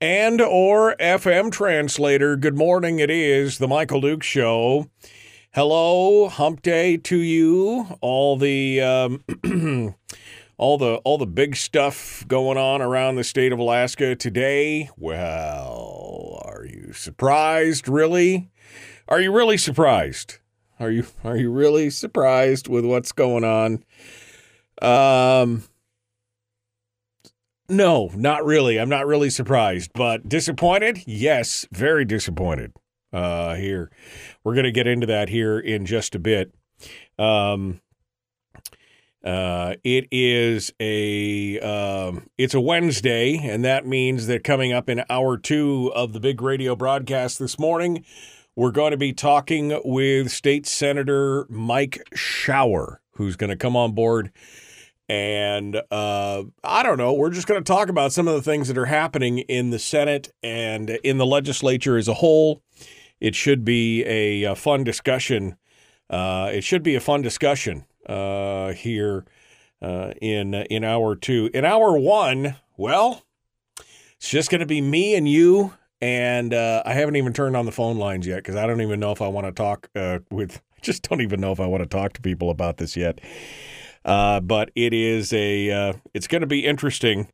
and or FM translator. Good morning. It is the Michael Dukes Show. Hello, hump day to you. All the um, all the all the big stuff going on around the state of Alaska today. Well, are you surprised? Really? Are you really surprised? Are you are you really surprised with what's going on? Um no, not really. I'm not really surprised, but disappointed? Yes, very disappointed. Uh here. We're going to get into that here in just a bit. Um uh, it is a um, it's a Wednesday, and that means that coming up in hour two of the big radio broadcast this morning, we're going to be talking with State Senator Mike Shower, who's going to come on board. And uh, I don't know, we're just going to talk about some of the things that are happening in the Senate and in the legislature as a whole. It should be a, a fun discussion. Uh, it should be a fun discussion uh, here uh, in in hour two. In hour one, well, it's just going to be me and you, and uh, I haven't even turned on the phone lines yet because I don't even know if I want to talk uh, with. I just don't even know if I want to talk to people about this yet. Uh, but it is a. Uh, it's going to be interesting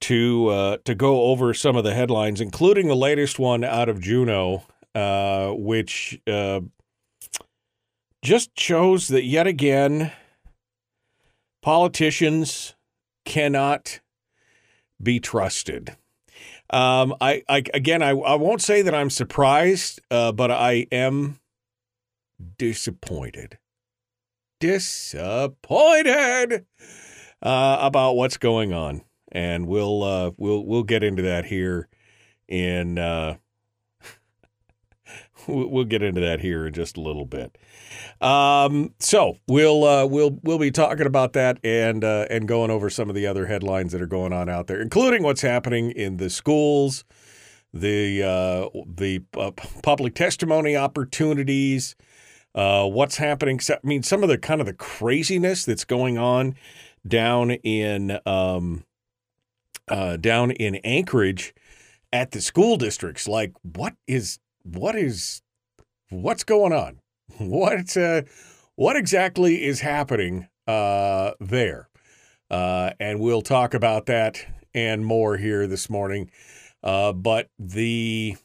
to uh, to go over some of the headlines, including the latest one out of Juneau, uh, which uh, just shows that yet again politicians cannot be trusted. Um, I, I again, I, I won't say that I'm surprised, uh, but I am disappointed. Disappointed uh, about what's going on, and we'll uh, we'll we'll get into that here in uh, we'll get into that here in just a little bit. Um, so we'll uh, we'll we'll be talking about that and uh, and going over some of the other headlines that are going on out there, including what's happening in the schools, the uh, the uh, public testimony opportunities, uh, what's happening. I mean, some of the kind of the craziness that's going on down in um, uh, down in Anchorage at the school districts. Like, what is what is what's going on? What uh, what exactly is happening uh, there? Uh, and we'll talk about that and more here this morning. Uh, but the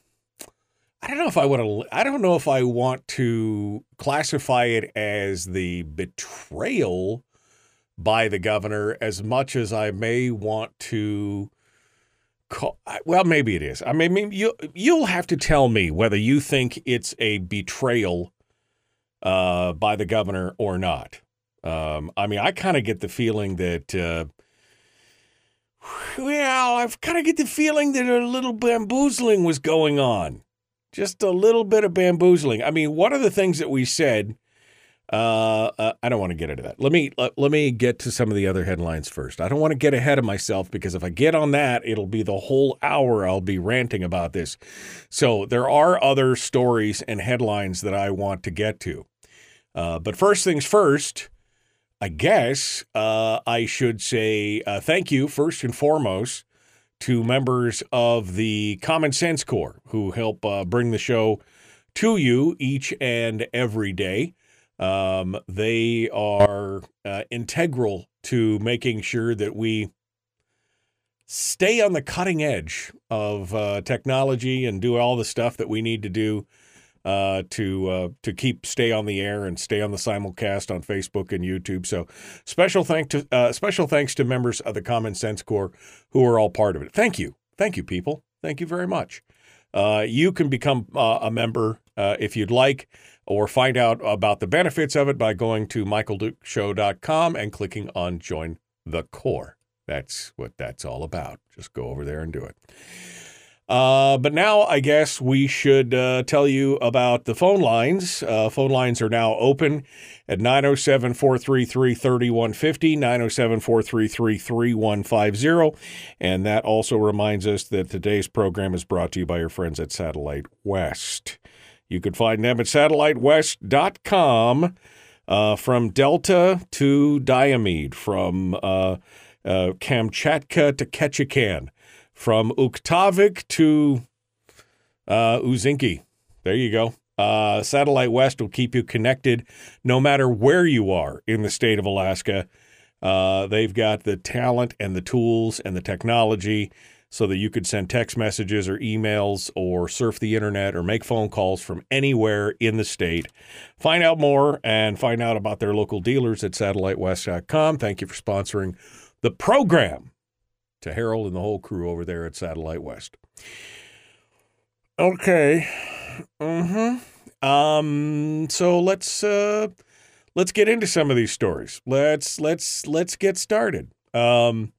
I don't know if I want to. I don't know if I want to classify it as the betrayal by the governor as much as I may want to call, well, maybe it is. I mean, you you'll have to tell me whether you think it's a betrayal uh, by the governor or not. Um, I mean, I kind of get the feeling that. Uh, well, I've kind of get the feeling that a little bamboozling was going on. Just a little bit of bamboozling. I mean, one of the things that we said uh, uh, I don't want to get into that. Let me let, let me get to some of the other headlines first. I don't want to get ahead of myself because if I get on that, it'll be the whole hour I'll be ranting about this. So there are other stories and headlines that I want to get to. Uh, but first things first, I guess uh, I should say uh, thank you first and foremost to members of the Common Sense Corps who help uh, bring the show to you each and every day. Um, they are uh, integral to making sure that we stay on the cutting edge of uh, technology and do all the stuff that we need to do uh, to uh, to keep stay on the air and stay on the simulcast on Facebook and YouTube. So special thank to uh, special thanks to members of the Common Sense Corps who are all part of it. Thank you, thank you, people. Thank you very much. Uh, you can become uh, a member uh, if you'd like, or find out about the benefits of it by going to michaeldukeshow.com and clicking on Join the Corps. That's what that's all about. Just go over there and do it. Uh, but now I guess we should uh, tell you about the phone lines. Uh, phone lines are now open at 907 433 3150, 907 433 3150. And that also reminds us that today's program is brought to you by your friends at Satellite West. You can find them at satellitewest.com uh, from Delta to Diomede, from uh, uh, Kamchatka to Ketchikan from Utqiagvik to uh, Uzinki. There you go. Uh, Satellite West will keep you connected no matter where you are in the state of Alaska. Uh, they've got the talent and the tools and the technology so that you could send text messages or emails or surf the internet or make phone calls from anywhere in the state. Find out more and find out about their local dealers at satellitewest.com. Thank you for sponsoring the program to Harold and the whole crew over there at Satellite West. Okay. Mm-hmm. Um, so let's uh let's get into some of these stories. Let's let's let's get started. Um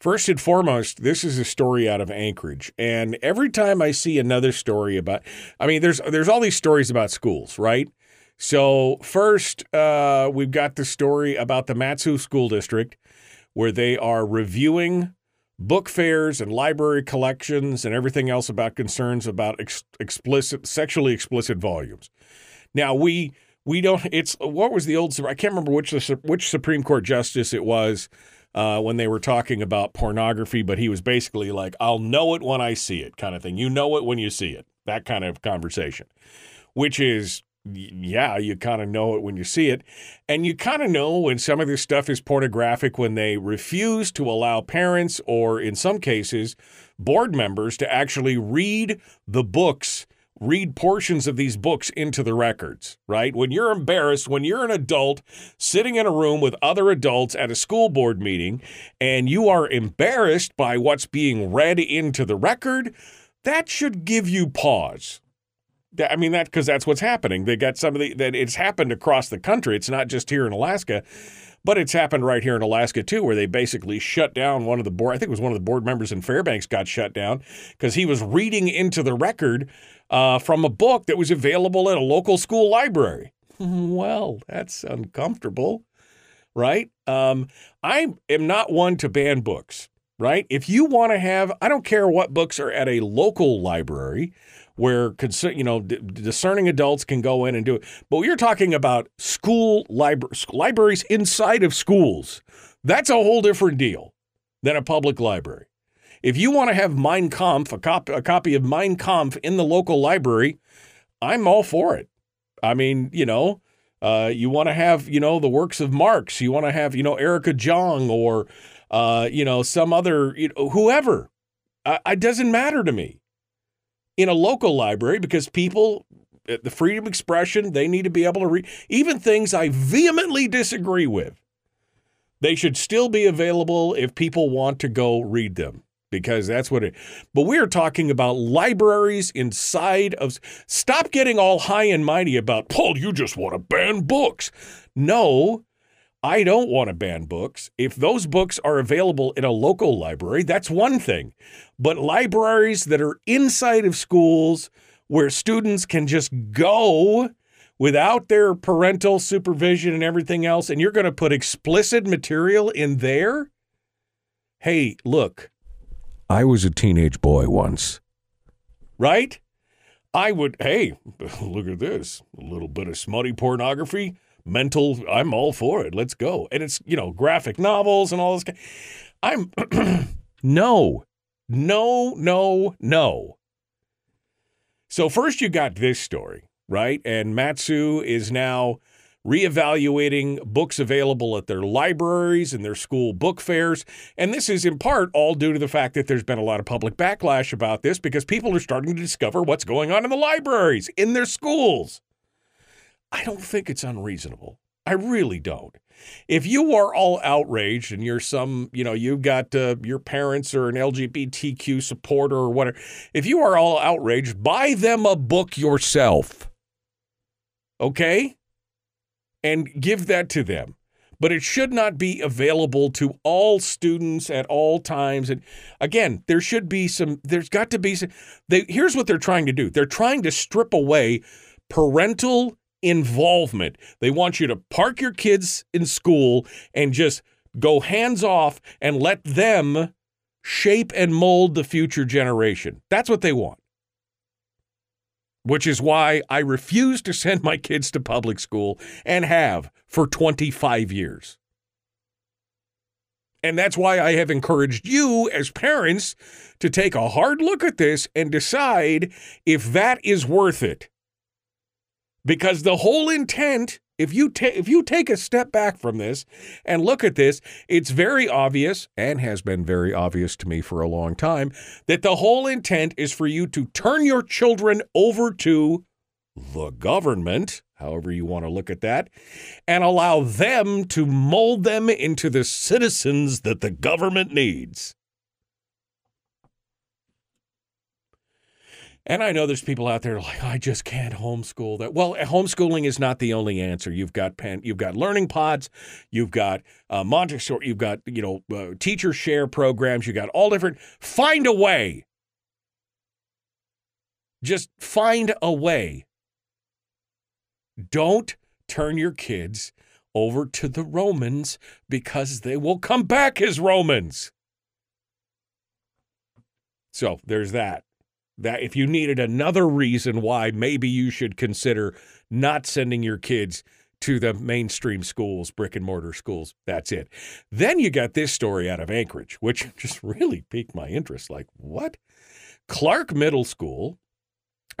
First and foremost, this is a story out of Anchorage, and every time I see another story about, I mean, there's there's all these stories about schools, right? So first, uh, we've got the story about the Mat-Su School District, where they are reviewing book fairs and library collections and everything else about concerns about ex- explicit, sexually explicit volumes. Now we we don't. It's what was the old? I can't remember which which Supreme Court justice it was uh, when they were talking about pornography, but he was basically like, "I'll know it when I see it," kind of thing. You know it when you see it. That kind of conversation, which is yeah, you kind of know it when you see it. And you kind of know when some of this stuff is pornographic when they refuse to allow parents or, in some cases, board members to actually read the books, read portions of these books into the records, right? When you're embarrassed, when you're an adult sitting in a room with other adults at a school board meeting and you are embarrassed by what's being read into the record, that should give you pause I mean that because that's what's happening. They got some of the that it's happened across the country. It's not just here in Alaska, but it's happened right here in Alaska too, where they basically shut down one of the board. I think it was one of the board members in Fairbanks got shut down because he was reading into the record uh, from a book that was available at a local school library. well, that's uncomfortable, right? Um, I am not one to ban books. Right? If you want to have, I don't care what books are at a local library where you know discerning adults can go in and do it. But you're talking about school libra- libraries inside of schools. That's a whole different deal than a public library. If you want to have Mein Kampf, a, cop- a copy of Mein Kampf in the local library, I'm all for it. I mean, you know, uh, you want to have, you know, the works of Marx. You want to have, you know, Erica Jong or, uh, you know, some other, you know, whoever. It doesn't matter to me in a local library because people uh, the freedom of expression they need to be able to read. Even things i vehemently disagree with they should still be available if people want to go read them because that's what it but we're talking about libraries inside of stop getting all high and mighty about paul you just want to ban books. No I don't want to ban books. If those books are available in a local library, that's one thing. But libraries that are inside of schools where students can just go without their parental supervision and everything else, and you're going to put explicit material in there? Hey, look, I was a teenage boy once, right? I would, hey, look at this a little bit of smutty pornography mental. I'm all for it. Let's go. And it's you know graphic novels and all this. I'm no, no, no, no. So first you got this story, right? And Mat-Su is now reevaluating books available at their libraries and their school book fairs. And this is in part all due to the fact that there's been a lot of public backlash about this because people are starting to discover what's going on in the libraries, in their schools. I don't think it's unreasonable. I really don't. If you are all outraged and you're some, you know, you've got uh, your parents or an LGBTQ supporter or whatever, if you are all outraged, buy them a book yourself. Okay? And give that to them. But it should not be available to all students at all times. And again, there should be some, there's got to be some, they, here's what they're trying to do they're trying to strip away parental involvement. They want you to park your kids in school and just go hands off and let them shape and mold the future generation. That's what they want. Which is why I refuse to send my kids to public school and have for 25 years. And that's why I have encouraged you as parents to take a hard look at this and decide if that is worth it because the whole intent if you ta- if you take a step back from this and look at this it's very obvious and has been very obvious to me for a long time that the whole intent is for you to turn your children over to the government however you want to look at that and allow them to mold them into the citizens that the government needs And I know there's people out there like I just can't homeschool that. Well, homeschooling is not the only answer. You've got pen, you've got learning pods, you've got uh, Montessori, you've got you know uh, teacher share programs. You got all different. Find a way. Just find a way. Don't turn your kids over to the Romans because they will come back as Romans. So there's that that if you needed another reason why maybe you should consider not sending your kids to the mainstream schools, brick and mortar schools. That's it. Then you got this story out of Anchorage, which just really piqued my interest. Like, what? Clark Middle School.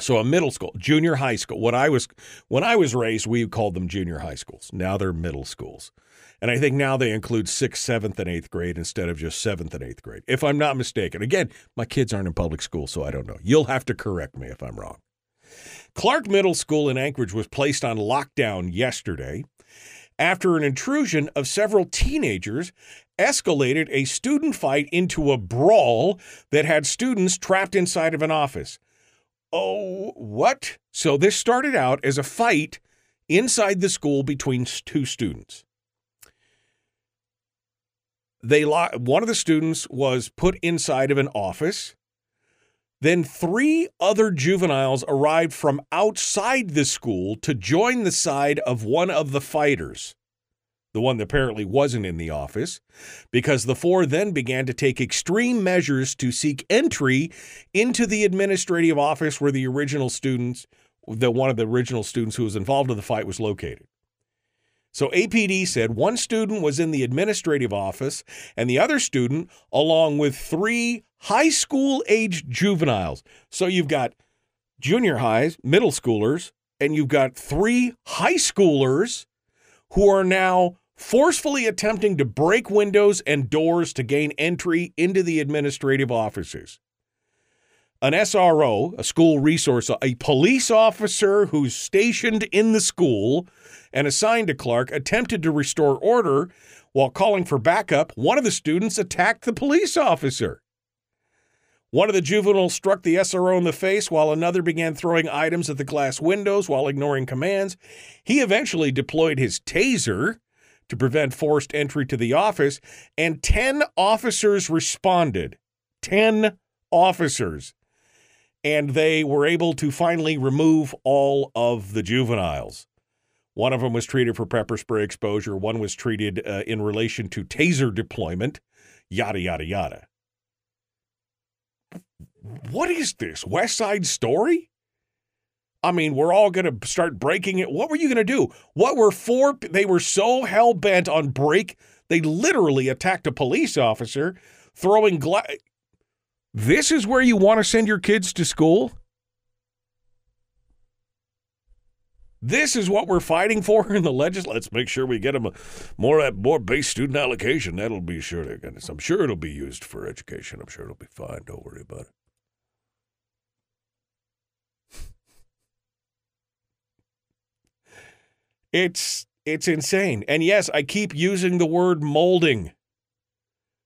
So a middle school, junior high school. What I was when I was raised, we called them junior high schools. Now they're middle schools. And I think now they include sixth, seventh, and eighth grade instead of just seventh and eighth grade, if I'm not mistaken. Again, my kids aren't in public school, so I don't know. You'll have to correct me if I'm wrong. Clark Middle School in Anchorage was placed on lockdown yesterday after an intrusion of several teenagers escalated a student fight into a brawl that had students trapped inside of an office. Oh, what? So this started out as a fight inside the school between two students they one of the students was put inside of an office. Then three other juveniles arrived from outside the school to join the side of one of the fighters, the one that apparently wasn't in the office, because the four then began to take extreme measures to seek entry into the administrative office where the original students, the one of the original students who was involved in the fight was located. So APD said one student was in the administrative office and the other student, along with three high school aged juveniles. So you've got junior highs, middle schoolers, and you've got three high schoolers who are now forcefully attempting to break windows and doors to gain entry into the administrative offices an SRO, a school resource, a police officer who's stationed in the school and assigned to Clark, attempted to restore order while calling for backup. One of the students attacked the police officer. One of the juveniles struck the SRO in the face while another began throwing items at the glass windows while ignoring commands. He eventually deployed his taser to prevent forced entry to the office, and 10 officers responded. 10 officers and they were able to finally remove all of the juveniles. One of them was treated for pepper spray exposure, one was treated uh, in relation to taser deployment, yada, yada, yada. What is this? West Side Story? I mean, we're all going to start breaking it. What were you going to do? What were four? They were so hell bent on break. They literally attacked a police officer, throwing glass. This is where you want to send your kids to school? This is what we're fighting for in the legislature. Let's make sure we get them more uh, more base student allocation. That'll be sure to. I'm sure it'll be used for education. I'm sure it'll be fine. Don't worry about it. It's it's insane. And yes, I keep using the word molding.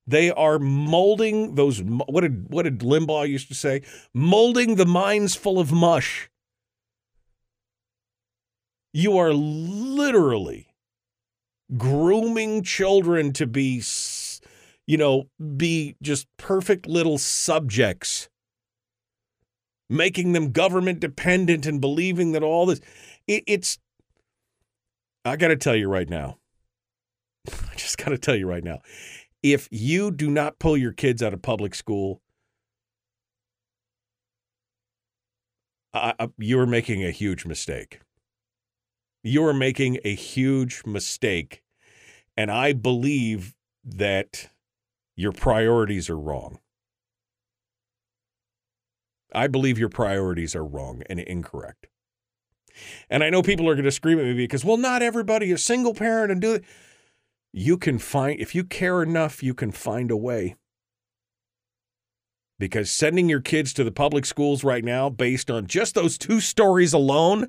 They are molding those. What did what did Limbaugh used to say? Molding the minds full of mush. You are literally grooming children to be, you know, be just perfect little subjects, making them government dependent and believing that all this. It, it's. I got to tell you right now. I just got to tell you right now. If you do not pull your kids out of public school, you're making a huge mistake you are making a huge mistake. And I believe that your priorities are wrong. I believe your priorities are wrong and incorrect. And I know people are going to scream at me because, well, not everybody is single parent and do it. You can find, if you care enough, you can find a way. Because sending your kids to the public schools right now, based on just those two stories alone,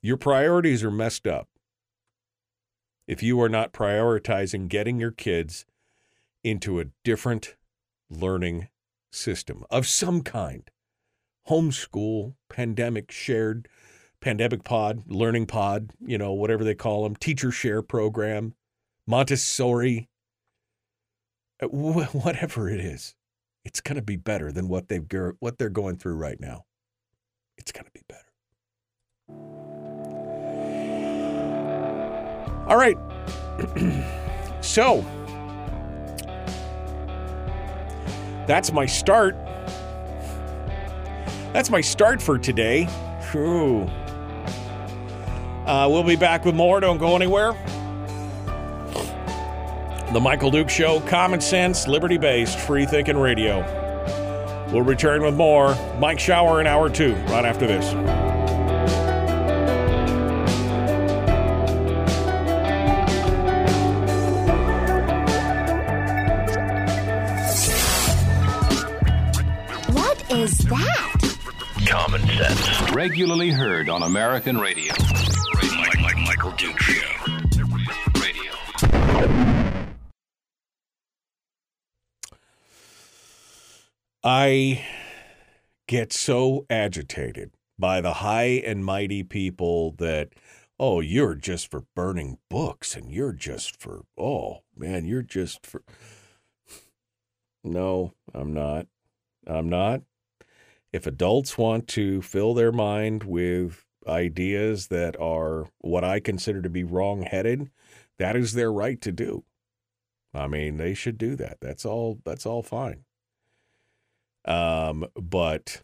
Your priorities are messed up if you are not prioritizing getting your kids into a different learning system of some kind homeschool, pandemic shared, pandemic pod, learning pod, you know, whatever they call them, teacher share program, Montessori, uh, whatever it is. It's going to be better than what they've what they're going through right now. It's going to be better. All right. so, that's my start. That's my start for today. Whew. Uh, we'll be back with more. Don't go anywhere. The Michael Duke Show, common sense, liberty based, free thinking radio. We'll return with more. Mike Shower in hour two, right after this. is that? Common sense. Regularly heard on American radio. I get so agitated by the high and mighty people that, oh, you're just for burning books and you're just for, oh, man, you're just for. No, I'm not. I'm not if adults want to fill their mind with ideas that are what I consider to be wrong headed, that is their right to do. I mean, they should do that. That's all that's all fine. Um, but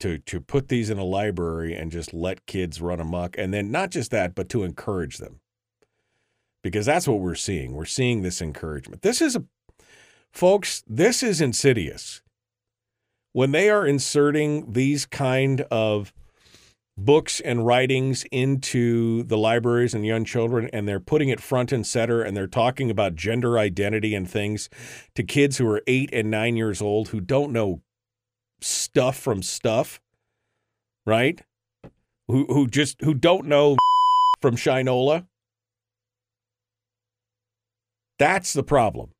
to to put these in a library and just let kids run amok and then not just that, but to encourage them. Because that's what we're seeing. We're seeing this encouragement. This is a folks, this is insidious when they are inserting these kind of books and writings into the libraries and young children and they're putting it front and center and they're talking about gender identity and things to kids who are 8 and 9 years old who don't know stuff from stuff right? Who who just who don't know from shinola. That's the problem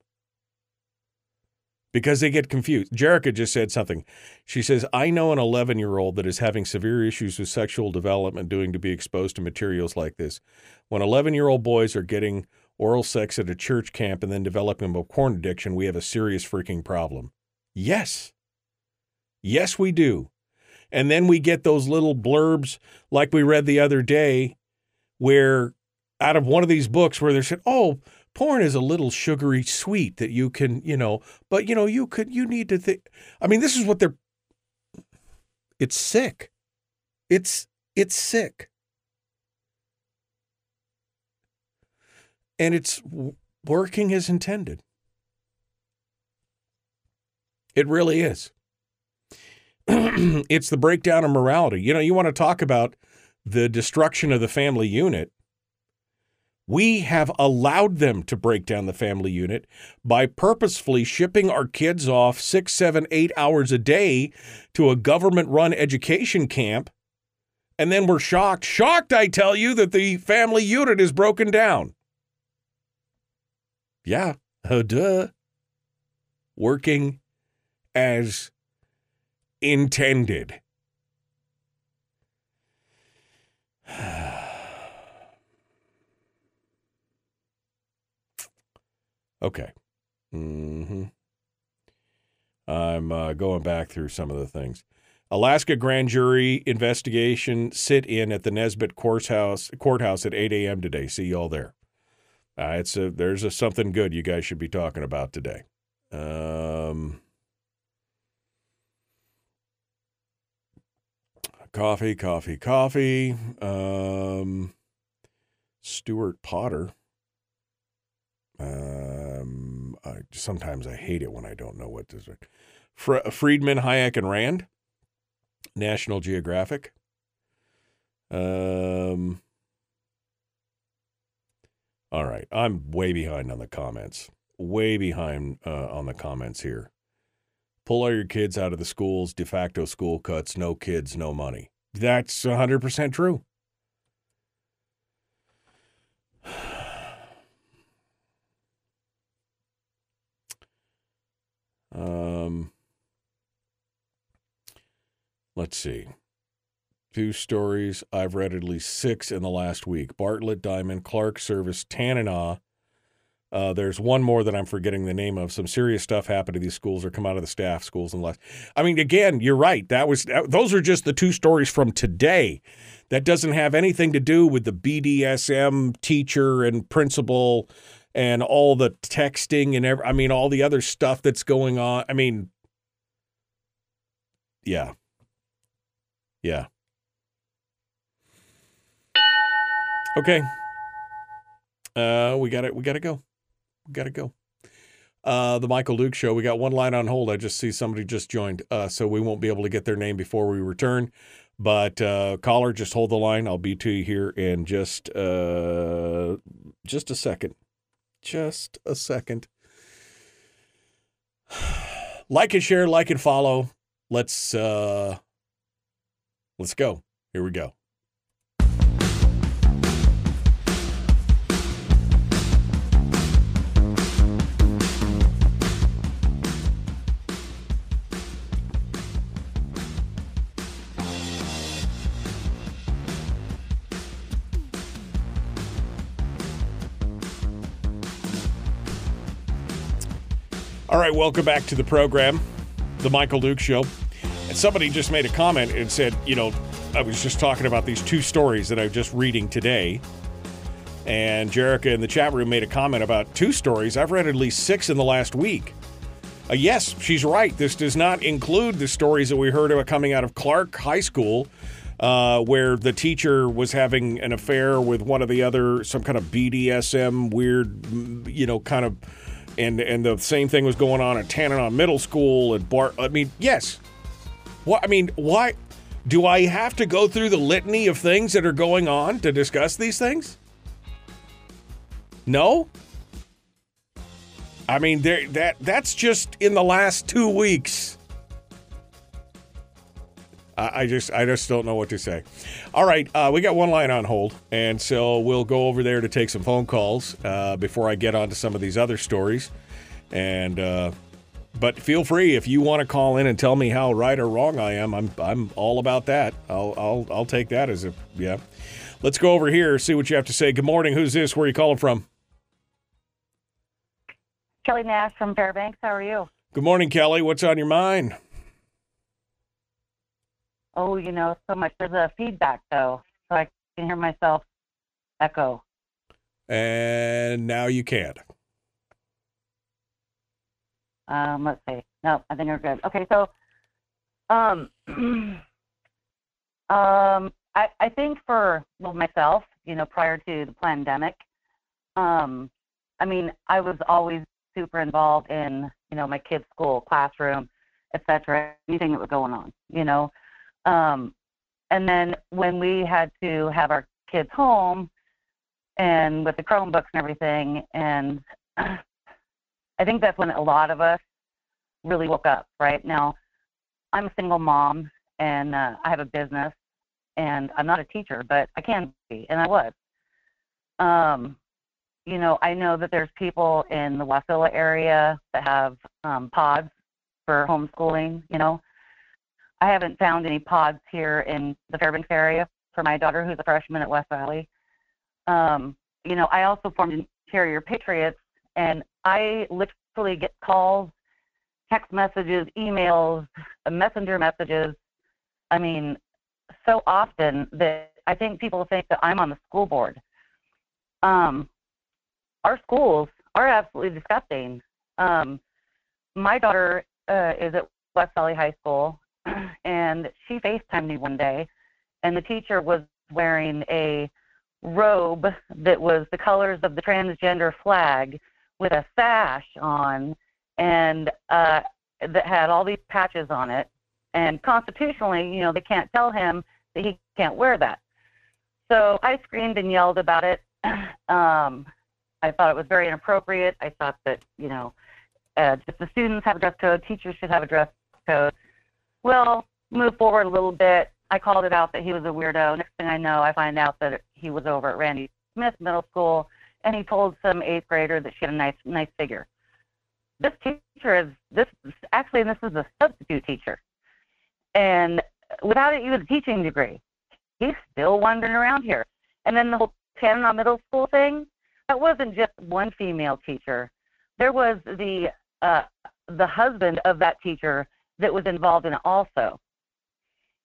because they get confused. Jerica just said something. She says, I know an 11 year old that is having severe issues with sexual development due to be exposed to materials like this. When 11 year old boys are getting oral sex at a church camp and then developing a porn addiction, we have a serious freaking problem. Yes. Yes, we do. And then we get those little blurbs like we read the other day where out of one of these books where they said, oh, porn is a little sugary sweet that you can, you know, but you know, you could, you need to think. I mean, this is what they're. It's sick. It's it's sick. And it's working as intended. It really is. it's the breakdown of morality. You know, you want to talk about the destruction of the family unit. We have allowed them to break down the family unit by purposefully shipping our kids off six, seven, eight hours a day to a government run education camp. And then we're shocked, shocked, I tell you, that the family unit is broken down. Yeah, oh, duh. Working as intended. okay. hmm I'm uh, going back through some of the things. Alaska grand jury investigation sit in at the Nesbett courthouse courthouse at 8 a.m. today. See y'all there. Uh, it's a there's a something good you guys should be talking about today. Um, coffee, coffee, coffee. Um, Stuart Potter. Um, I, sometimes I hate it when I don't know what this is. Fr- Friedman, Hayek, and Rand. National Geographic. Um, all right, I'm way behind on the comments. Way behind uh, on the comments here. Pull all your kids out of the schools, de facto school cuts, no kids, no money. That's 100% true. Um, let's see. Two stories. I've read at least six in the last week. Bartlett, Diamond, Clark Service, Tanana. Uh, there's one more that I'm forgetting the name of. Some serious stuff happened to these schools or come out of the staff schools and less. I mean, again, you're right. That was those are just the two stories from today. That doesn't have anything to do with the BDSM teacher and principal and all the texting and every, I mean, all the other stuff that's going on. I mean, yeah, yeah. Okay. Uh, we got it. We got to go. We got to go. Uh, the Michael Duke Show. We got one line on hold. I just see somebody just joined, uh, so we won't be able to get their name before we return. But uh, caller, just hold the line. I'll be to you here in just uh, just a second. Just a second. Like and share, like and follow. Let's uh, let's go. Here we go. All right, welcome back to the program, The Michael Duke Show. And somebody just made a comment and said, you know, I was just talking about these two stories that I'm just reading today. And Jerica in the chat room made a comment about two stories. I've read at least six in the last week. Uh, yes, she's right. This does not include the stories that we heard about coming out of Clark High School, uh, where the teacher was having an affair with one of the other, some kind of BDSM weird, you know, kind of and and the same thing was going on at Tanana Middle School at Bart. I mean, yes. What I mean, why do I have to go through the litany of things that are going on to discuss these things? No. I mean, there that that's just in the last two weeks. I, just I just don't know what to say. All right, uh, we got one line on hold, and so we'll go over there to take some phone calls uh, before I get on to some of these other stories. And uh, but feel free if you want to call in and tell me how right or wrong I am. I'm I'm all about that. I'll I'll I'll take that as a yeah. Let's go over here see what you have to say. Good morning. Who's this? Where are you calling from? Kelly Nash from Fairbanks. How are you? Good morning, Kelly. What's on your mind? Oh, you know, so much. There's a feedback though, so I can hear myself echo. And now you can't. Um, let's see. No, I think we're good. Okay, so, um, um, I I think for well myself, you know, prior to the pandemic, um, I mean, I was always super involved in you know my kids' school classroom, etc. Anything that was going on, you know. Um, and then when we had to have our kids home, and with the Chromebooks and everything, and I think that's when a lot of us really woke up. Right now, I'm a single mom, and uh, I have a business, and I'm not a teacher, but I can be, and I was. Um, you know, I know that there's people in the Wasilla area that have um, pods for homeschooling. You know, I haven't found any pods here in the Fairbanks area for my daughter, who's a freshman at West Valley. Um, you know, I also formed Interior Patriots, and I literally get calls, text messages, emails, messenger messages. I mean, so often that I think people think that I'm on the school board. Um, our schools are absolutely disgusting. Um, my daughter uh, is at West Valley High School, and she FaceTimed me one day, and the teacher was wearing a robe that was the colors of the transgender flag with a sash on, and uh, that had all these patches on it. And constitutionally, you know, they can't tell him that he can't wear that. So I screamed and yelled about it. Um, I thought it was very inappropriate. I thought that, you know, uh, just the students have a dress code, teachers should have a dress code. Well, move forward a little bit. I called it out that he was a weirdo. Next thing I know, I find out that he was over at Randy Smith Middle School, and he told some eighth grader that she had a nice, nice figure. This teacher is this actually, this is a substitute teacher, and without even a teaching degree, he's still wandering around here. And then the whole Tanana Middle School thing, that wasn't just one female teacher. There was the uh, the husband of that teacher that was involved in it also.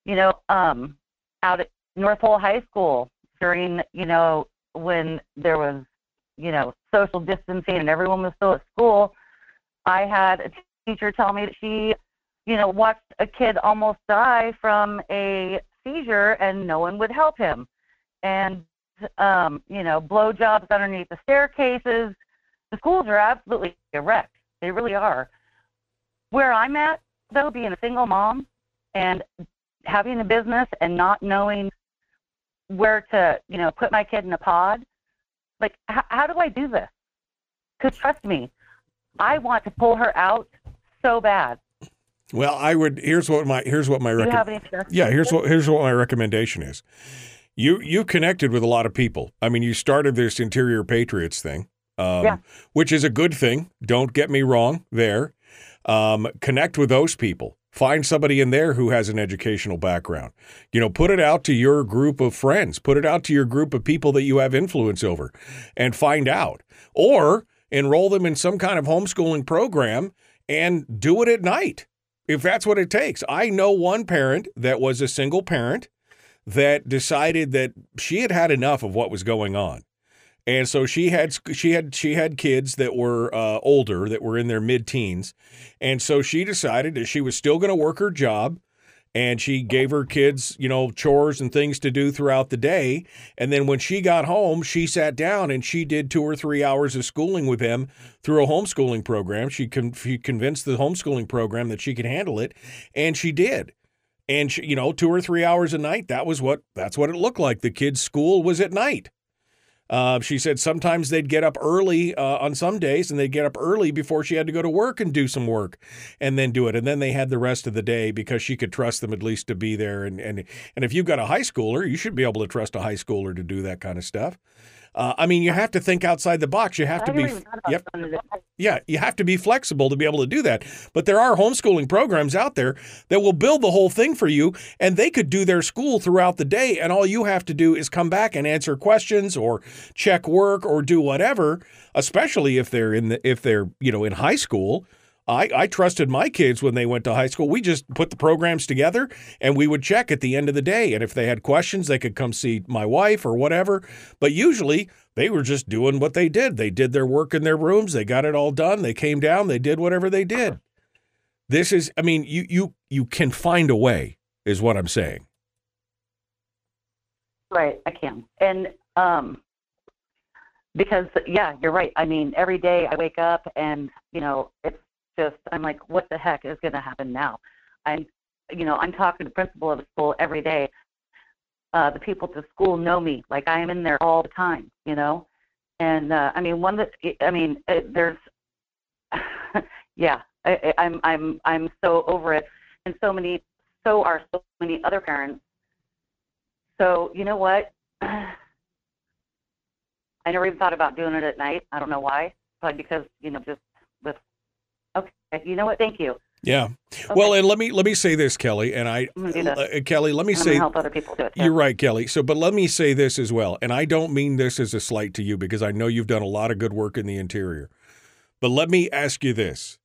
You know, um, out at North Pole High School during, you know, when there was, you know, social distancing and everyone was still at school, I had a teacher tell me that she, you know, watched a kid almost die from a seizure and no one would help him. And um, you know, blowjobs underneath the staircases. The schools are absolutely a wreck. They really are. Where I'm at, though, being a single mom and having a business and not knowing where to, you know, put my kid in a pod, like, h- how do I do this? Because trust me, I want to pull her out so bad. Well, I would. Here's what my here's what my recommendation. Yeah, here's what here's what my recommendation is. You you connected with a lot of people. I mean, you started this Interior Patriots thing, um, Yeah. which is a good thing. Don't get me wrong. There, um, connect with those people. Find somebody in there who has an educational background. You know, put it out to your group of friends. Put it out to your group of people that you have influence over, and find out. Or enroll them in some kind of homeschooling program and do it at night if that's what it takes. I know one parent that was a single parent that decided that she had had enough of what was going on. And so she had she had she had kids that were uh, older that were in their mid teens, and so she decided that she was still going to work her job, and she gave her kids you know chores and things to do throughout the day. And then when she got home, she sat down and she did two or three hours of schooling with him through a homeschooling program. She con- she convinced the homeschooling program that she could handle it, and she did and you know two or three hours a night that was what that's what it looked like the kids school was at night uh, she said sometimes they'd get up early uh, on some days and they'd get up early before she had to go to work and do some work and then do it. And then they had the rest of the day because she could trust them at least to be there. And and, and if you've got a high schooler you should be able to trust a high schooler to do that kind of stuff uh, I mean, you have to think outside the box. You have to be, never even thought about yep, some of this. yeah, you have to be flexible to be able to do that. But there are homeschooling programs out there that will build the whole thing for you, and they could do their school throughout the day, and all you have to do is come back and answer questions or check work or do whatever. Especially if they're in the if they're you know in high school. I, I trusted my kids when they went to high school. We just put the programs together and we would check at the end of the day. And if they had questions, they could come see my wife or whatever. But usually they were just doing what they did. They did their work in their rooms. They got it all done. They came down. They did whatever they did. This is, I mean, you you you can find a way, is what I'm saying. Right, I can. And um because yeah, you're right. I mean, every day I wake up and, you know, it's just I'm like, what the heck is going to happen now? I'm, you know, I'm talking to the principal of the school every day. Uh, the people at the school know me, like I am in there all the time, you know. And uh, I mean, one that I mean, it, there's, yeah, I, I'm I'm I'm so over it, and so many, so are so many other parents. So you know what? I never even thought about doing it at night. I don't know why, probably because you know just with. Okay, you know what? Thank you. Yeah. Okay. Well, and let me let me say this, Kelly, and I, I'm gonna do that. uh, Kelly, let me say help other people do it. too. You're right, Kelly. So, but let me say this as well, and I don't mean this as a slight to you because I know you've done a lot of good work in the interior. But let me ask you this: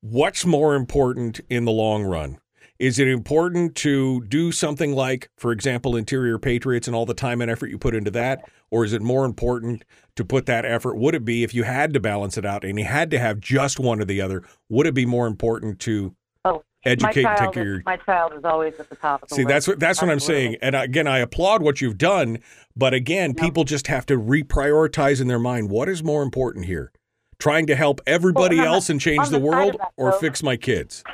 What's more important in the long run? Is it important to do something like, for example, Interior Patriots and all the time and effort you put into that? Or is it more important to put that effort? Would it be if you had to balance it out and you had to have just one or the other? Would it be more important to Oh, educate my and child take care of is, your my child is always at the top of the See, list. that's what that's what I'm saying. And again, I applaud what you've done, but again, people just have to reprioritize in their mind what is more important here. Trying to help everybody Well, else and change the the world that, or though- fix my kids.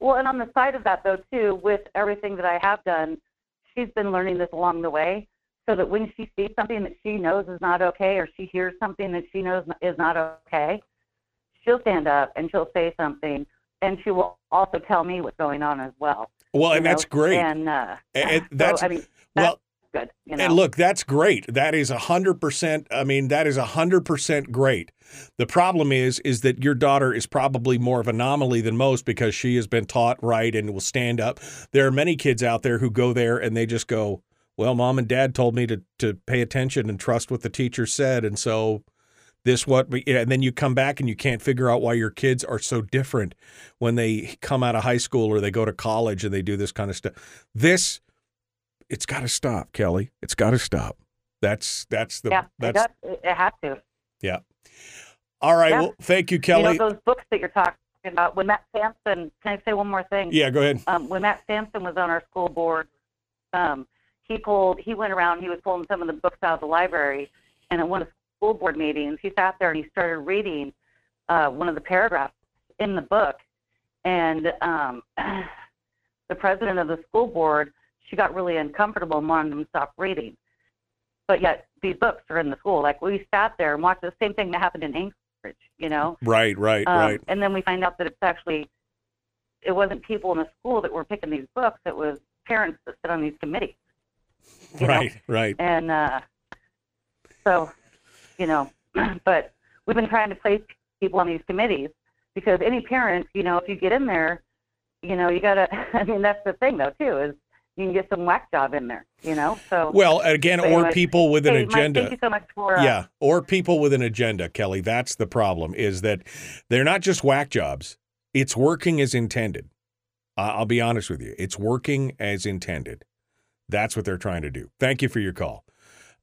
Well, and on the side of that, though, too, with everything that I have done, she's been learning this along the way, so that when she sees something that she knows is not okay, or she hears something that she knows is not okay, she'll stand up and she'll say something, and she will also tell me what's going on as well. Well, and that's great. And, uh, And so, that's- I mean, well, that's good. You know? And look, that's great. That is a hundred percent. I mean, that is a hundred percent great. The problem is, is that your daughter is probably more of an anomaly than most because she has been taught right and will stand up. There are many kids out there who go there and they just go, "Well, mom and dad told me to to pay attention and trust what the teacher said," and so this what we, and then you come back and you can't figure out why your kids are so different when they come out of high school or they go to college and they do this kind of stuff. This it's got to stop, Kelly. It's got to stop. That's that's the yeah, it, that's does, it, it has to. yeah. All right. Yeah. Well, thank you, Kelly. You know, those books that you're talking about, when Matt Sampson, can I say one more thing? yeah, go ahead. um, when Matt Sampson was on our school board, um, he pulled, he went around, he was pulling some of the books out of the library, and at one of the school board meetings, he sat there and he started reading uh, one of the paragraphs in the book, and um, the president of the school board, she got really uncomfortable and wanted him to stop reading. But yet, these books are in the school. Like we sat there and watched the same thing that happened in Anchorage, you know. Right, right, Um, right. And then we find out that it's actually, it wasn't people in the school that were picking these books. It was parents that sit on these committees. you know. Right, right. And uh, so, you know, but we've been trying to place people on these committees because any parent, you know, if you get in there, you know, you gotta. I mean, that's the thing though too is you can get some whack job in there, you know. So Well, again, or anyway, people with an hey, Mike, agenda. thank you so much for. Uh, Yeah, or people with an agenda, Kelly. That's the problem. Is that they're not just whack jobs. It's working as intended. I- I'll be honest with you. It's working as intended. That's what they're trying to do. Thank you for your call.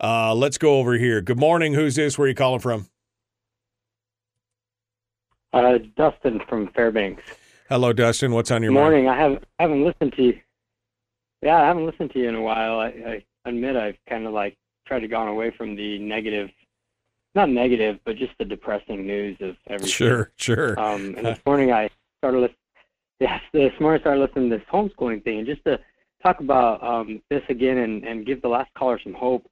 Uh, let's go over here. Good morning. Who's this? Where are you calling from? Uh, Dustin from Fairbanks. Hello, Dustin. What's on your Good mind? morning. I haven't I haven't listened to you. Yeah, I haven't listened to you in a while. I, I admit I've kind of like tried to gone away from the negative, not negative, but just the depressing news of everything. Sure, sure. Um, and this morning I started listening. Yes, this morning I started listening to this homeschooling thing, and just to talk about um, this again and, and give the last caller some hope.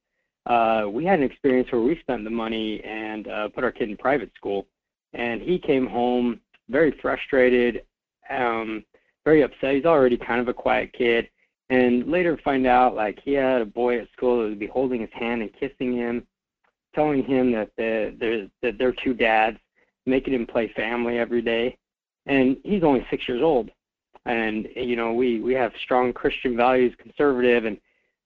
Uh, we had an experience where we spent the money and uh, put our kid in private school, and he came home very frustrated, um, very upset. He's already kind of a quiet kid, and later find out like he had a boy at school that would be holding his hand and kissing him, telling him that they're, they're, that they're two dads, making him play family every day, and he's only six years old. And you know we we have strong Christian values, conservative, and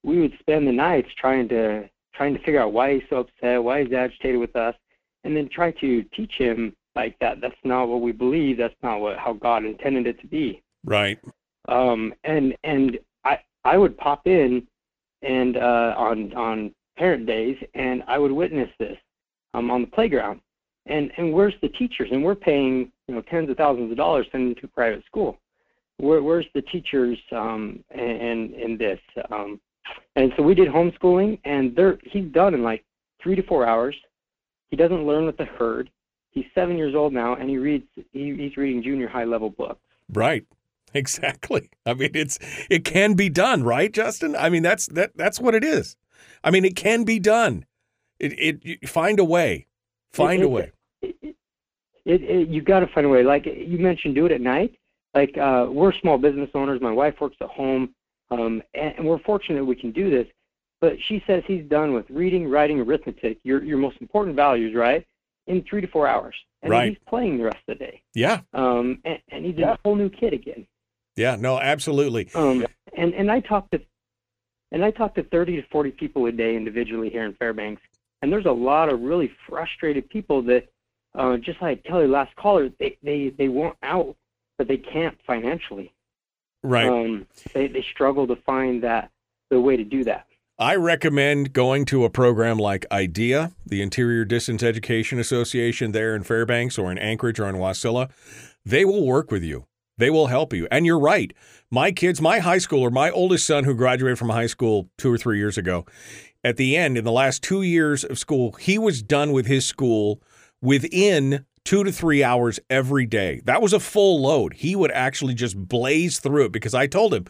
we would spend the nights trying to trying to figure out why he's so upset, why he's agitated with us, and then try to teach him like that. That's not what we believe. That's not what how God intended it to be. Right. Um, and and I would pop in and uh, on on parent days, and I would witness this um, on the playground. And and where's the teachers? And we're paying you know tens of thousands of dollars sending to private school. Where, where's the teachers um, in in this? Um, and so we did homeschooling, and there he's done in like three to four hours. He doesn't learn with the herd. He's seven years old now, and he reads. He, he's reading junior high level books. Right. Exactly. I mean, it's it can be done, right, Dustin? I mean, that's that that's what it is. I mean, it can be done. It it find a way. Find It- a way. It, it, it, it, you got to find a way. Like you mentioned, do it at night. Like uh, we're small business owners. My wife works at home, um, and, and we're fortunate we can do this. But she says he's done with reading, writing, arithmetic, your your most important values, right, in three to four hours. And Right. he's playing the rest of the day. Yeah. Um, and, and he's a whole new kid again. Yeah, no, absolutely. Um, and and I talk to, and I talk to 30 to 40 people a day individually here in Fairbanks, and there's a lot of really frustrated people that, uh, just like Kelly last caller, they they they want out, but they can't financially. Right. Um, they they struggle to find that the way to do that. I recommend going to a program like IDEA, the Interior Distance Education Association there in Fairbanks or in Anchorage or in Wasilla. They will work with you. They will help you. And you're right. My kids, my high schooler, my oldest son who graduated from high school two or three years ago, at the end, in the last two years of school, he was done with his school within two to three hours every day. That was a full load. He would actually just blaze through it because I told him,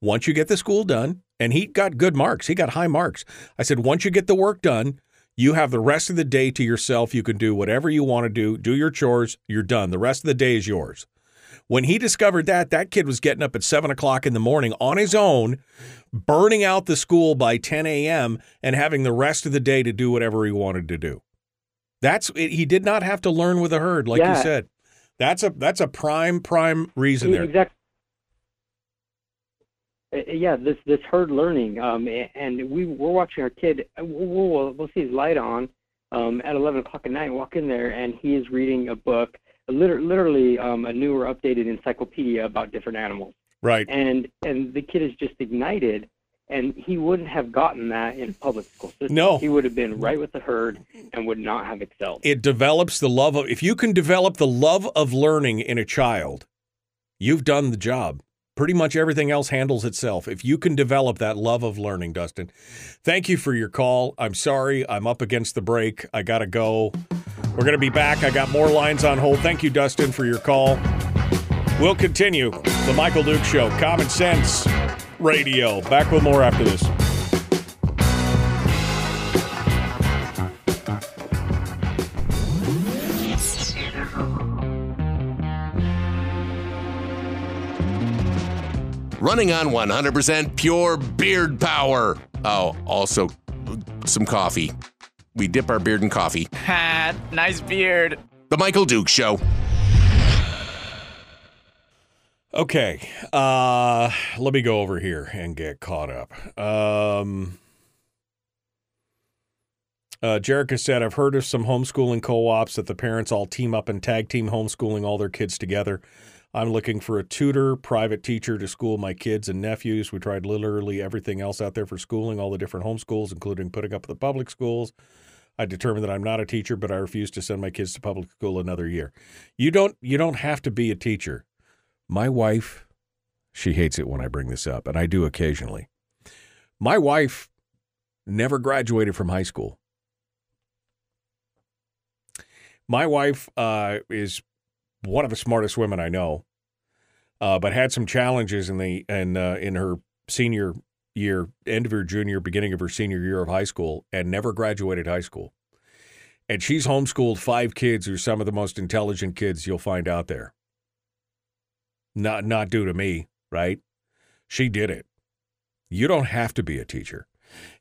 once you get the school done, and he got good marks, he got high marks. I said, once you get the work done, you have the rest of the day to yourself. You can do whatever you want to do, do your chores, you're done. The rest of the day is yours. When he discovered that, that kid was getting up at seven o'clock in the morning on his own, burning out the school by 10 a.m., and having the rest of the day to do whatever he wanted to do. That's it, he did not have to learn with a herd, like you said. That's a that's a prime prime reason there. Exactly. Uh, Yeah, this this herd learning, um, and we we're watching our kid. uh, We'll we'll, we'll see his light on um, at 11 o'clock at night. Walk in there, and he is reading a book, literally um, a newer, updated encyclopedia about different animals. Right. And and the kid is just ignited, and he wouldn't have gotten that in public school system. No. he would have been right with the herd and would not have excelled. it develops the love of if you can develop the love of learning in a child you've done the job pretty much everything else handles itself if you can develop that love of learning dustin. Thank you for your call. I'm sorry i'm up against the break. I gotta go. We're gonna be back. I got more lines on hold. Thank you dustin for your call. We'll continue the michael duke show common sense radio. Back with more after this Running on 100% pure beard power. Oh, also some coffee. We dip our beard in coffee. Ha, nice beard. The Michael Duke Show. Okay, uh, let me go over here and get caught up. Um, uh, Jerica said, I've heard of some homeschooling co ops that the parents all team up and tag team homeschooling all their kids together. I'm looking for a tutor, private teacher to school my kids and nephews. We tried literally everything else out there for schooling, all the different homeschools, including putting up with the public schools. I determined that I'm not a teacher, but I refuse to send my kids to public school another year. You don't you don't have to be a teacher. My wife, she hates it when I bring this up, and I do occasionally. My wife never graduated from high school. My wife uh, is one of the smartest women I know, uh, but had some challenges in the in uh, in her senior year, end of her junior, beginning of her senior year of high school, and never graduated high school. And she's homeschooled five kids who are some of the most intelligent kids you'll find out there not not due to me, right? She did it. You don't have to be a teacher.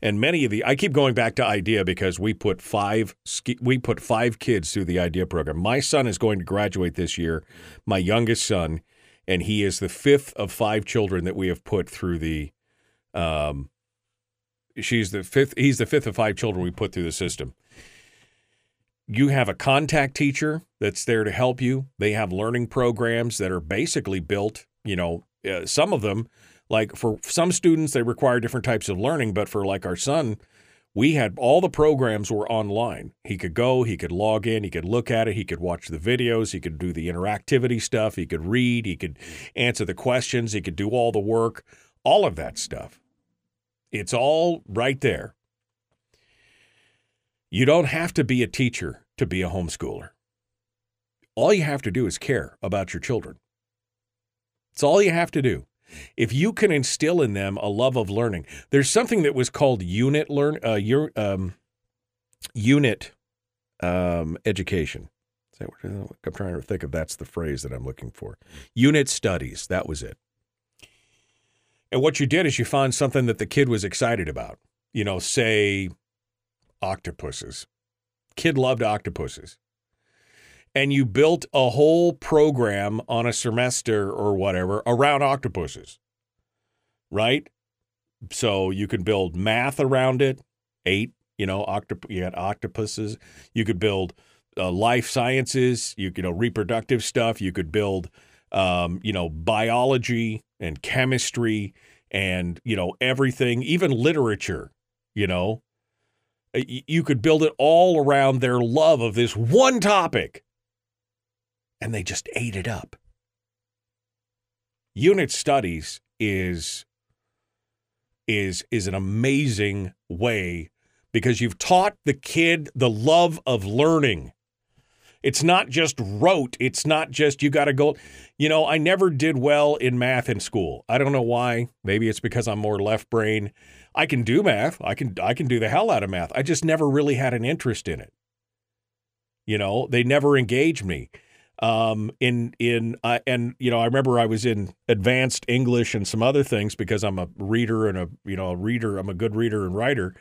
And many of the I keep going back to IDEA because we put five we put five kids through the IDEA program. My son is going to graduate this year, my youngest son, and he is the fifth of five children that we have put through the um she's the fifth he's the fifth of five children we put through the system you have a contact teacher that's there to help you. They have learning programs that are basically built, you know, uh, some of them, like for some students, they require different types of learning. But for like our son, we had all the programs were online. He could go, he could log in, he could look at it, he could watch the videos, he could do the interactivity stuff, he could read, he could answer the questions, he could do all the work, all of that stuff. It's all right there. You don't have to be a teacher to be a homeschooler. All you have to do is care about your children. It's all you have to do. If you can instill in them a love of learning, there's something that was called unit learn uh, your um, unit um, education. I'm trying to think if that's the phrase that I'm looking for. Unit studies. That was it. And what you did is you found something that the kid was excited about. You know, say octopuses. Kid loved octopuses. And you built a whole program on a semester or whatever around octopuses. Right? So you could build math around it, eight, you know, octop- you had octopuses. You could build uh, life sciences, you, you know, reproductive stuff. You could build, um, you know, biology and chemistry and, you know, everything, even literature, you know. You could build it all around their love of this one topic. And they just ate it up. Unit studies is is is an amazing way because you've taught the kid the love of learning. It's not just rote. It's not just you got to go. You know, I never did well in math in school. I don't know why. Maybe it's because I'm more left brain. I can do math. I can I can do the hell out of math. I just never really had an interest in it. You know, they never engaged me. Um, in in uh, and you know, I remember I was in advanced English and some other things because I'm a reader and a you know a reader. I'm a good reader and writer.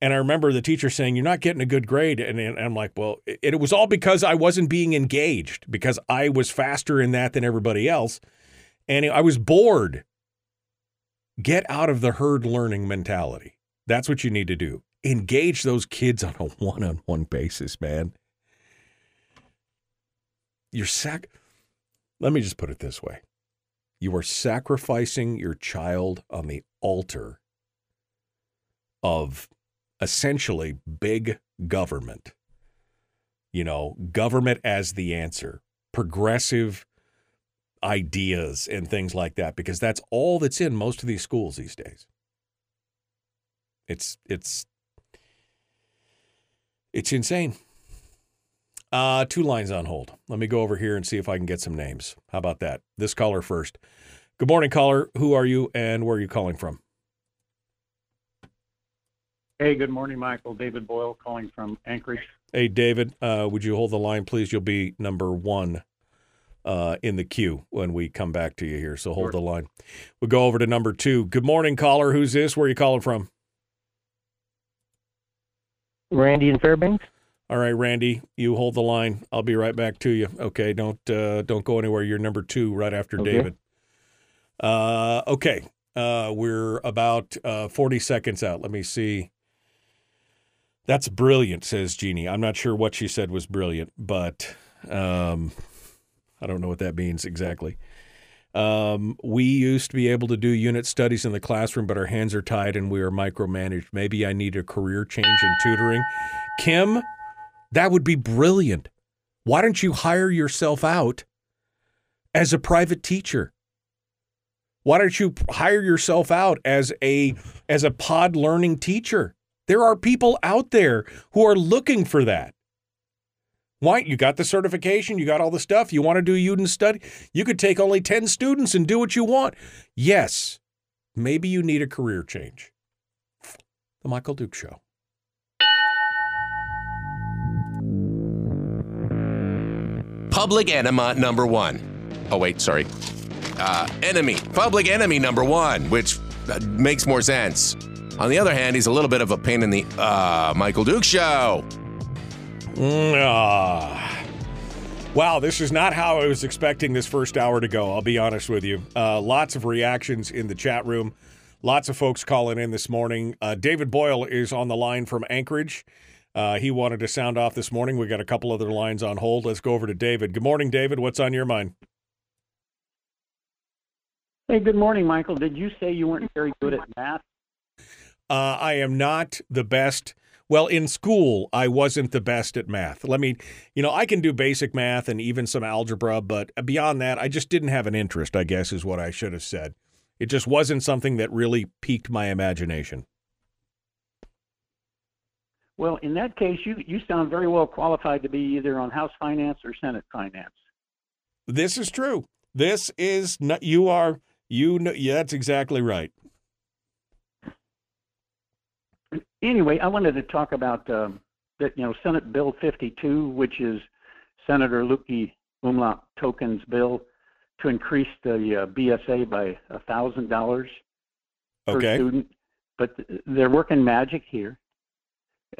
And I remember the teacher saying, "You're not getting a good grade," and, and I'm like, "Well, it, it was all because I wasn't being engaged because I was faster in that than everybody else, and I was bored." Get out of the herd learning mentality. That's what you need to do. Engage those kids on a one-on-one basis, man. You're sac. Let me just put it this way: you are sacrificing your child on the altar of essentially big government. You know, government as the answer, progressive ideas and things like that, because that's all that's in most of these schools these days. It's it's it's insane. Uh, two lines on hold. Let me go over here and see if I can get some names. How about that? This caller first. Good morning, caller. Who are you and where are you calling from? Hey, good morning, Michael. David Boyle calling from Anchorage. Hey, David, uh, would you hold the line, please? You'll be number one uh, in the queue when we come back to you here. So hold the line. We'll go over to number two. Good morning, caller. Who's this? Where are you calling from? Randy in Fairbanks. All right, Randy, you hold the line. I'll be right back to you. Okay, don't uh, don't go anywhere. You're number two right after Okay. David. Uh, okay, uh, we're about uh, 40 seconds out. Let me see. That's brilliant, says Jeannie. I'm not sure what she said was brilliant, but um, I don't know what that means exactly. Um, we used to be able to do unit studies in the classroom, but our hands are tied and we are micromanaged. Maybe I need a career change in tutoring. Kim, that would be brilliant. Why don't you hire yourself out as a private teacher? Why don't you hire yourself out as a as a pod learning teacher? There are people out there who are looking for that. Why? You got the certification, you got all the stuff. You want to do unit study? You could take only 10 students and do what you want. Yes, maybe you need a career change. The Michael Duke Show. Public enema number one. Oh, wait, sorry. Uh, enemy. Public enemy number one, which uh, makes more sense. On the other hand, he's a little bit of a pain in the uh, Michael Duke show. Mm, ah. Wow, this is not how I was expecting this first hour to go. I'll be honest with you. Uh, lots of reactions in the chat room. Lots of folks calling in this morning. Uh, David Boyle is on the line from Anchorage. Uh, he wanted to sound off this morning. We got a couple other lines on hold. Let's go over to David. Good morning, David. What's on your mind? Hey, good morning, Michael. Did you say you weren't very good at math? Uh, I am not the best. Well, in school, I wasn't the best at math. Let me, you know, I can do basic math and even some algebra, but beyond that, I just didn't have an interest, I guess, is what I should have said. It just wasn't something that really piqued my imagination. Well, in that case, you you sound very well qualified to be either on House Finance or Senate Finance. This is true. This is not, you are you know yeah, that's exactly right. Anyway, I wanted to talk about um, that. You know, Senate Bill 52, which is Senator Löki Umlaut Tobin's bill to increase the uh, BSA by a thousand dollars per student. But they're working magic here.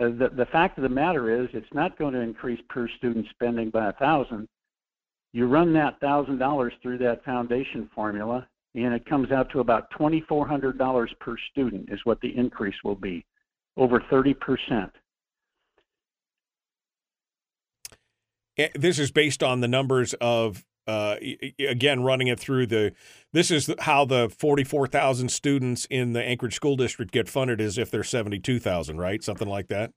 Uh, the the fact of the matter is, it's not going to increase per student spending by a thousand. You run that thousand dollars through that foundation formula, and it comes out to about twenty four hundred dollars per student is what the increase will be, over thirty percent. Eh, This is based on the numbers of uh, again running it through the. This is how the forty-four thousand students in the Anchorage School District get funded, as if they're seventy-two thousand, right? Something like that.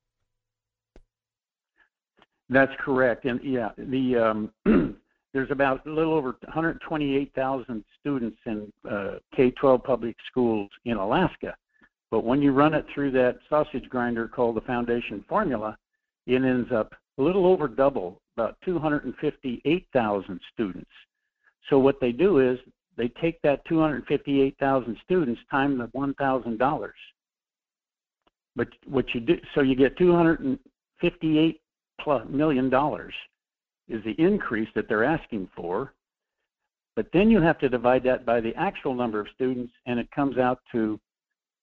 That's correct. And yeah, the um, there's about a little over 128,000 students in uh, K-12 public schools in Alaska. But when you run it through that sausage grinder called the foundation formula, it ends up a little over double, about 258,000 students. So what they do is they take that 258,000 students time the $1,000. But what you do, so you get 258 plus million dollars is the increase that they're asking for. But then you have to divide that by the actual number of students, and it comes out to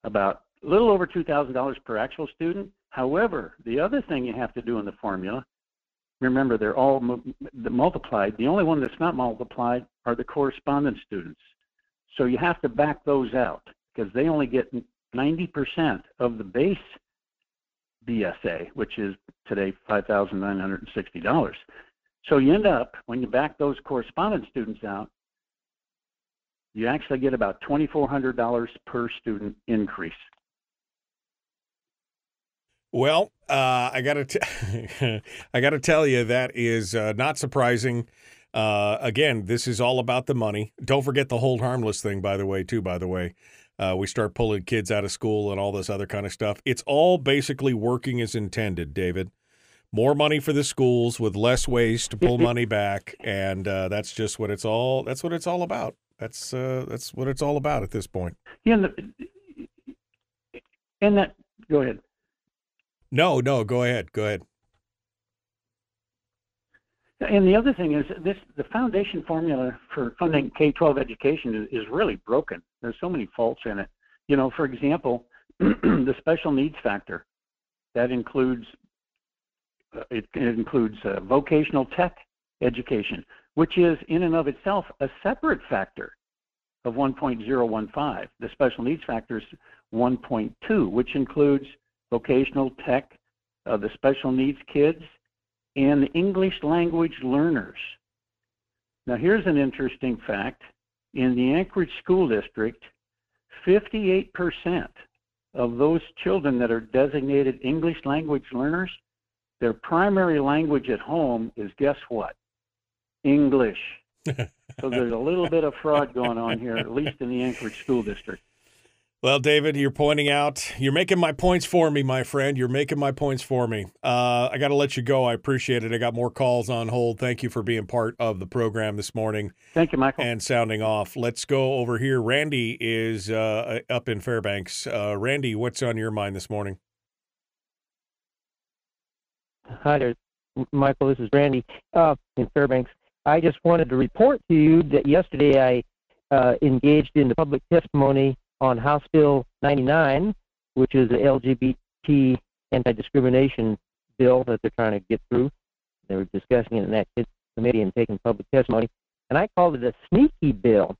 about a little over $2,000 per actual student. However, the other thing you have to do in the formula, remember they're all mu- multiplied. The only one that's not multiplied are the correspondence students. So you have to back those out because they only get 90% of the base BSA, which is today $5,960. So you end up, when you back those correspondence students out, you actually get about $2,400 per student increase. Well, uh, I gotta, t- I gotta tell you that is uh, not surprising. Uh, again, this is all about the money. Don't forget the hold harmless thing, by the way, too. By the way, uh, we start pulling kids out of school and all this other kind of stuff. It's all basically working as intended, David. More money for the schools with less ways to pull money back, and uh, that's just what it's all. That's what it's all about. That's uh, that's what it's all about at this point. Yeah, and, the, and that, go ahead. No, no, go ahead, go ahead. And the other thing is this: the foundation formula for funding K-12 education is, is really broken. There's so many faults in it. You know, for example, the special needs factor that includes uh, it, it includes uh, vocational tech education, which is in and of itself a separate factor of 1.015. The special needs factor is 1.2, which includes vocational tech, uh, the special needs kids, and the English language learners. Now, here's an interesting fact. In the Anchorage School District, 58% of those children that are designated English language learners, their primary language at home is guess what? English. so there's a little bit of fraud going on here, at least in the Anchorage School District. Well, David, you're pointing out, you're making my points for me, my friend. You're making my points for me. Uh, I got to let you go. I appreciate it. I got more calls on hold. Thank you for being part of the program this morning. Thank you, Michael. And sounding off. Let's go over here. Randy is uh, up in Fairbanks. Uh, Randy, what's on your mind this morning? Hi there, Michael. This is Randy uh, in Fairbanks. I just wanted to report to you that yesterday I uh, engaged in the public testimony on House Bill 99, which is the LGBT anti-discrimination bill that they're trying to get through. They were discussing it in that committee and taking public testimony, and I called it a sneaky bill.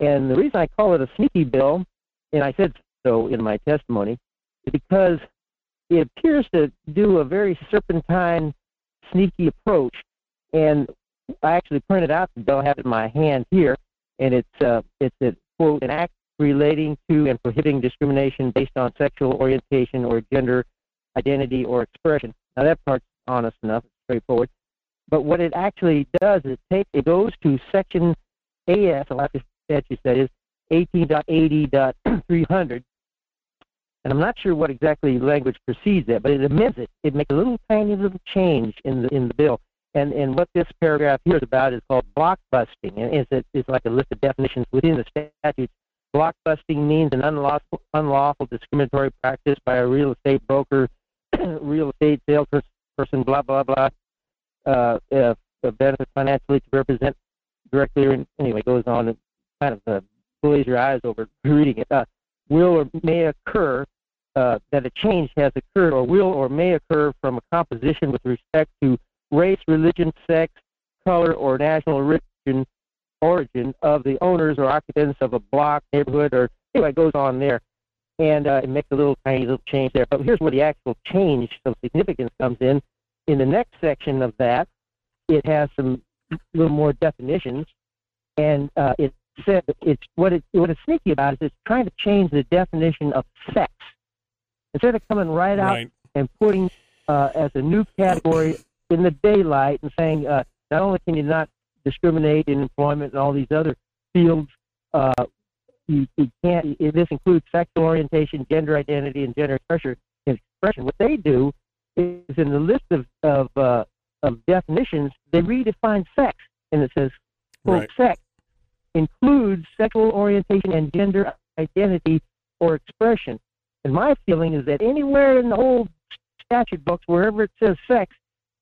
And the reason I call it a sneaky bill, and I said so in my testimony, is because it appears to do a very serpentine, sneaky approach. And I actually printed out the bill. I have it in my hand here, and it's uh, it's a quote an act relating to and prohibiting discrimination based on sexual orientation or gender identity or expression. Now that part's honest enough, straightforward. But what it actually does is take it goes to section AS, Alaska statute that is 18.80.300, and I'm not sure what exactly language precedes that, but it amends it. It makes a little tiny little change in the in the bill. And and what this paragraph here is about is called blockbusting, and it's it's like a list of definitions within the statutes. Blockbusting means an unlawful, unlawful discriminatory practice by a real estate broker, real estate salesperson, blah blah blah, uh, benefits financially to represent directly or in, anyway goes on and kind of uh, your eyes over reading it. Uh, will or may occur uh, that a change has occurred or will or may occur from a composition with respect to race, religion, sex, color, or national origin origin of the owners or occupants of a block, neighborhood, or anyway, it goes on there. And uh, it makes a little tiny little change there. But here's where the actual change of significance comes in. In the next section of that, it has some little more definitions, and uh, it said it's what it what it's sneaky about is it's trying to change the definition of sex instead of coming right out Right. and putting uh, as a new category in the daylight and saying uh, not only can you not discriminate in employment and all these other fields, uh, you, you can't. This includes sexual orientation, gender identity, and gender expression. Expression. What they do is in the list of of, uh, of definitions, they redefine sex, and it says, "quote Right. sex includes sexual orientation and gender identity or expression." And my feeling is that anywhere in the whole statute books, wherever it says sex,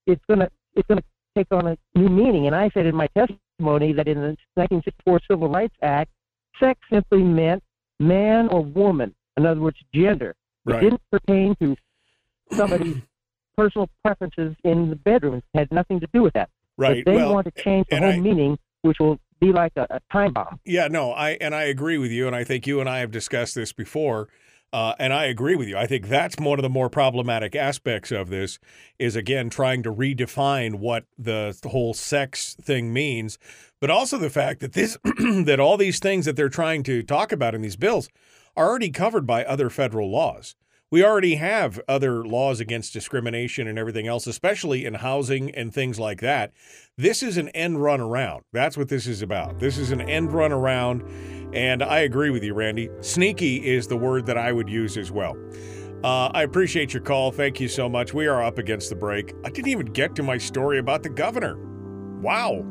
it's gonna it's gonna take on a new meaning. And I said in my testimony that in the 1964 Civil Rights Act, sex simply meant man or woman. In other words, gender. It Right. didn't pertain to somebody's personal preferences in the bedroom. It had nothing to do with that. Right. But they Well, want to change the whole I- meaning, which will be like a, a time bomb. Yeah, no, I and I agree with you, and I think you and I have discussed this before, uh, and I agree with you. I think that's one of the more problematic aspects of this is again trying to redefine what the, whole sex thing means, but also the fact that this that all these things that they're trying to talk about in these bills are already covered by other federal laws. We already have other laws against discrimination and everything else, especially in housing and things like that. This is an end run around. That's what this is about. This is an end run around. And I agree with you, Randy. Sneaky is the word that I would use as well. Uh, I appreciate your call. Thank you so much. We are up against the break. I didn't even get to my story about the governor. Wow.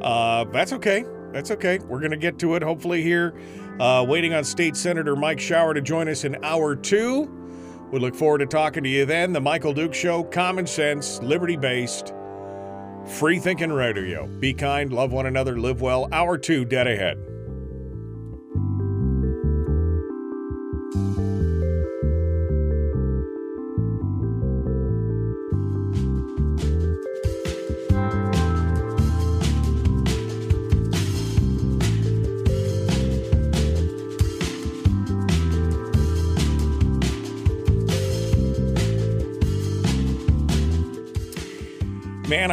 Uh, that's okay. That's okay. We're going to get to it hopefully here. Uh, waiting on State Senator Mike Shower to join us in hour two. We look forward to talking to you then. The Michael Duke Show, common sense, liberty based, free thinking radio. Be kind, love one another, live well. Hour two, dead ahead.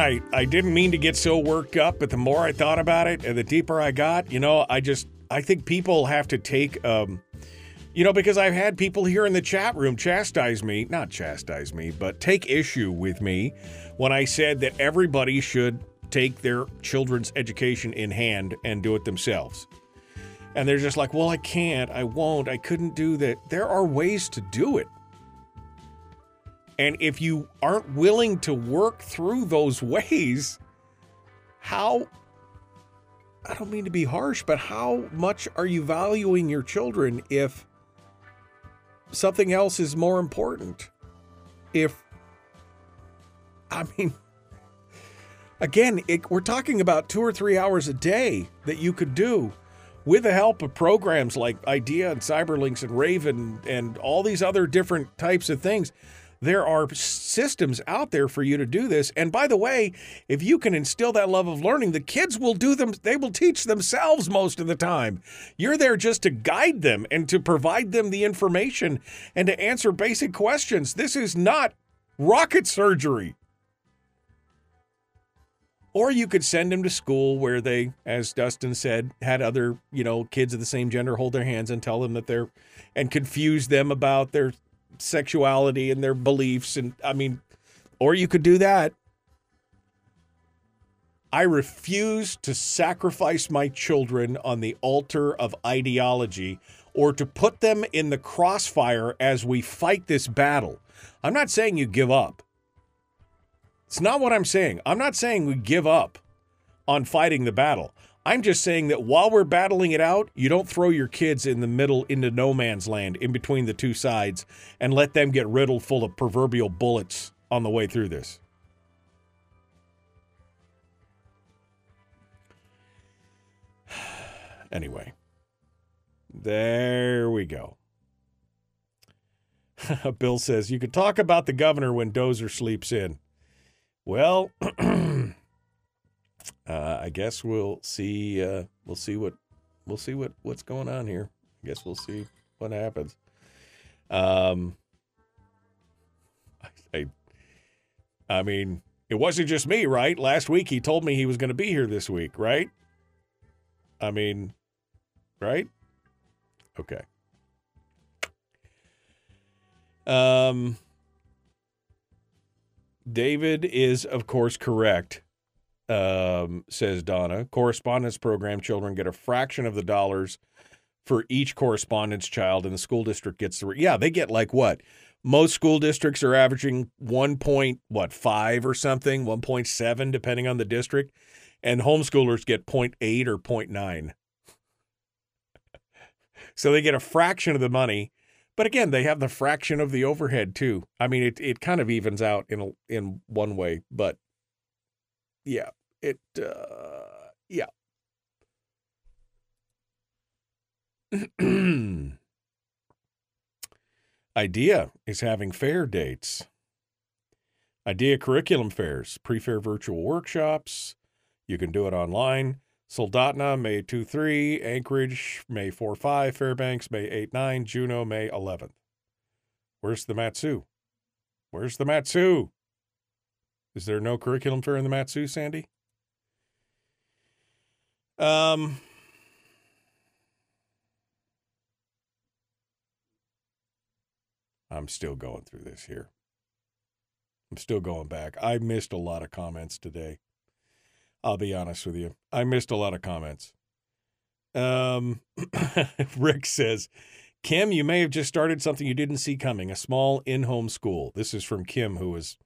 I, I didn't mean to get so worked up, but the more I thought about it and the deeper I got, you know, I just I think people have to take um you know, because I've had people here in the chat room chastise me, not chastise me, but take issue with me when I said that everybody should take their children's education in hand and do it themselves. And they're just like, well, I can't, I won't, I couldn't do that. There are ways to do it. And if you aren't willing to work through those ways, how, I don't mean to be harsh, but how much are you valuing your children if something else is more important? If, I mean, again, it, we're talking about two or three hours a day that you could do with the help of programs like IDEA and CyberLynx and Raven and all these other different types of things. There are systems out there for you to do this. And by the way, if you can instill that love of learning, the kids will do them, they will teach themselves most of the time. You're there just to guide them and to provide them the information and to answer basic questions. This is not rocket surgery. Or you could send them to school where they, as Dustin said, had other, you know, kids of the same gender hold their hands and tell them that they're, and confuse them about their sexuality and their beliefs. And I mean, or you could do that. I refuse to sacrifice my children on the altar of ideology or to put them in the crossfire as we fight this battle. I'm not saying you give up. It's not what I'm saying. I'm not saying we give up on fighting the battle. I'm just saying that while we're battling it out, you don't throw your kids in the middle into no man's land in between the two sides and let them get riddled full of proverbial bullets on the way through this. Anyway, there we go. Bill says you could talk about the governor when Dozer sleeps in. Well, uh, I guess we'll see. Uh, we'll see what we'll see what what's going on here. I guess we'll see what happens. Um, I, I mean, it wasn't just me, right? Last week he told me he was going to be here this week, right? I mean, right? Okay. Um, David is, of course, correct, um, says Donna. Correspondence program children get a fraction of the dollars for each correspondence child, and the school district gets the. Yeah, they get like what? Most school districts are averaging one point what five or something, one point seven, depending on the district, and homeschoolers get 0.8 or 0.9. So they get a fraction of the money, but again, they have the fraction of the overhead too. I mean, it it kind of evens out in a, in one way, but yeah, it uh, yeah. IDEA is having fair dates. IDEA curriculum fairs, pre-fair virtual workshops. You can do it online. Soldotna, May 2 3, Anchorage, May 4 5, Fairbanks, May 8 9, Juneau, May 11th. Where's the Mat-Su? Where's the Mat-Su? Is there no curriculum fair in the Mat-Su, Sandy? Um, I'm still going through this here. I'm still going back. I missed a lot of comments today. I'll be honest with you. I missed a lot of comments. Um, Rick says, Kim, you may have just started something you didn't see coming a small in home school. This is from Kim, who was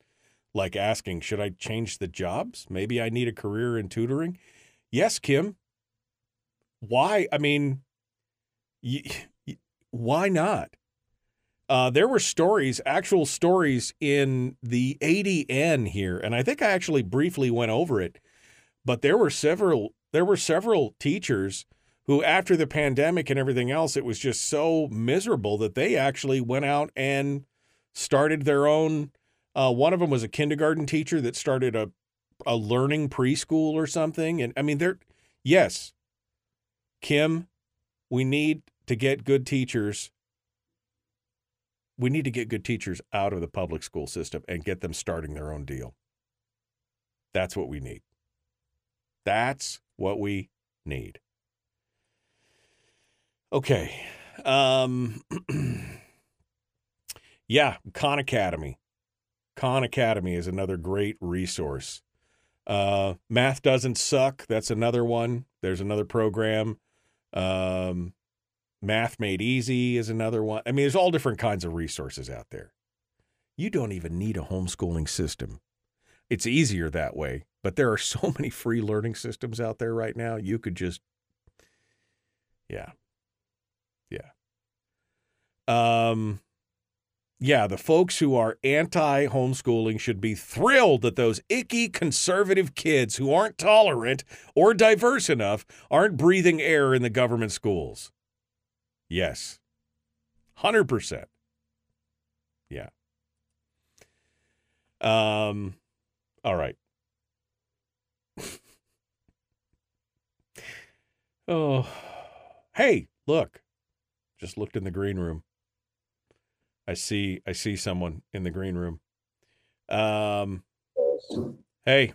like asking, Should I change the jobs? Maybe I need a career in tutoring. Yes, Kim. Why? I mean, y- y- why not? Uh, there were stories, actual stories in the ADN here, and I think I actually briefly went over it but there were several there were several teachers who after the pandemic and everything else it was just so miserable that they actually went out and started their own uh, one of them was a kindergarten teacher that started a a learning preschool or something and i mean there yes kim we need to get good teachers we need to get good teachers out of the public school system and get them starting their own deal that's what we need that's what we need. Okay. Um, yeah, Khan Academy. Khan Academy is another great resource. Uh, Math Doesn't Suck. That's another one. There's another program. Um, Math Made Easy is another one. I mean, there's all different kinds of resources out there. You don't even need a homeschooling system. It's easier that way but there are so many free learning systems out there right now. You could just, yeah, yeah. Um, yeah, the folks who are anti homeschooling should be thrilled that those icky conservative kids who aren't tolerant or diverse enough aren't breathing air in the government schools. Yes, 100%. Yeah. Um, all right. oh, hey, look. Just looked in the green room. I see I see someone in the green room. Um Hey,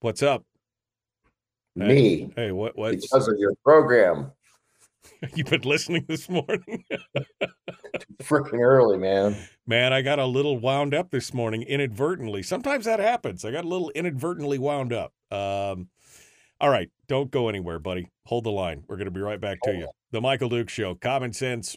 what's up? Me. Hey, hey what what because of your program. You've been listening this morning? Freaking early, man. Man, I got a little wound up this morning inadvertently. Sometimes that happens. I got a little inadvertently wound up. Um, All right, don't go anywhere, buddy. Hold the line. We're going to be right back to you. The Michael Duke Show, Common Sense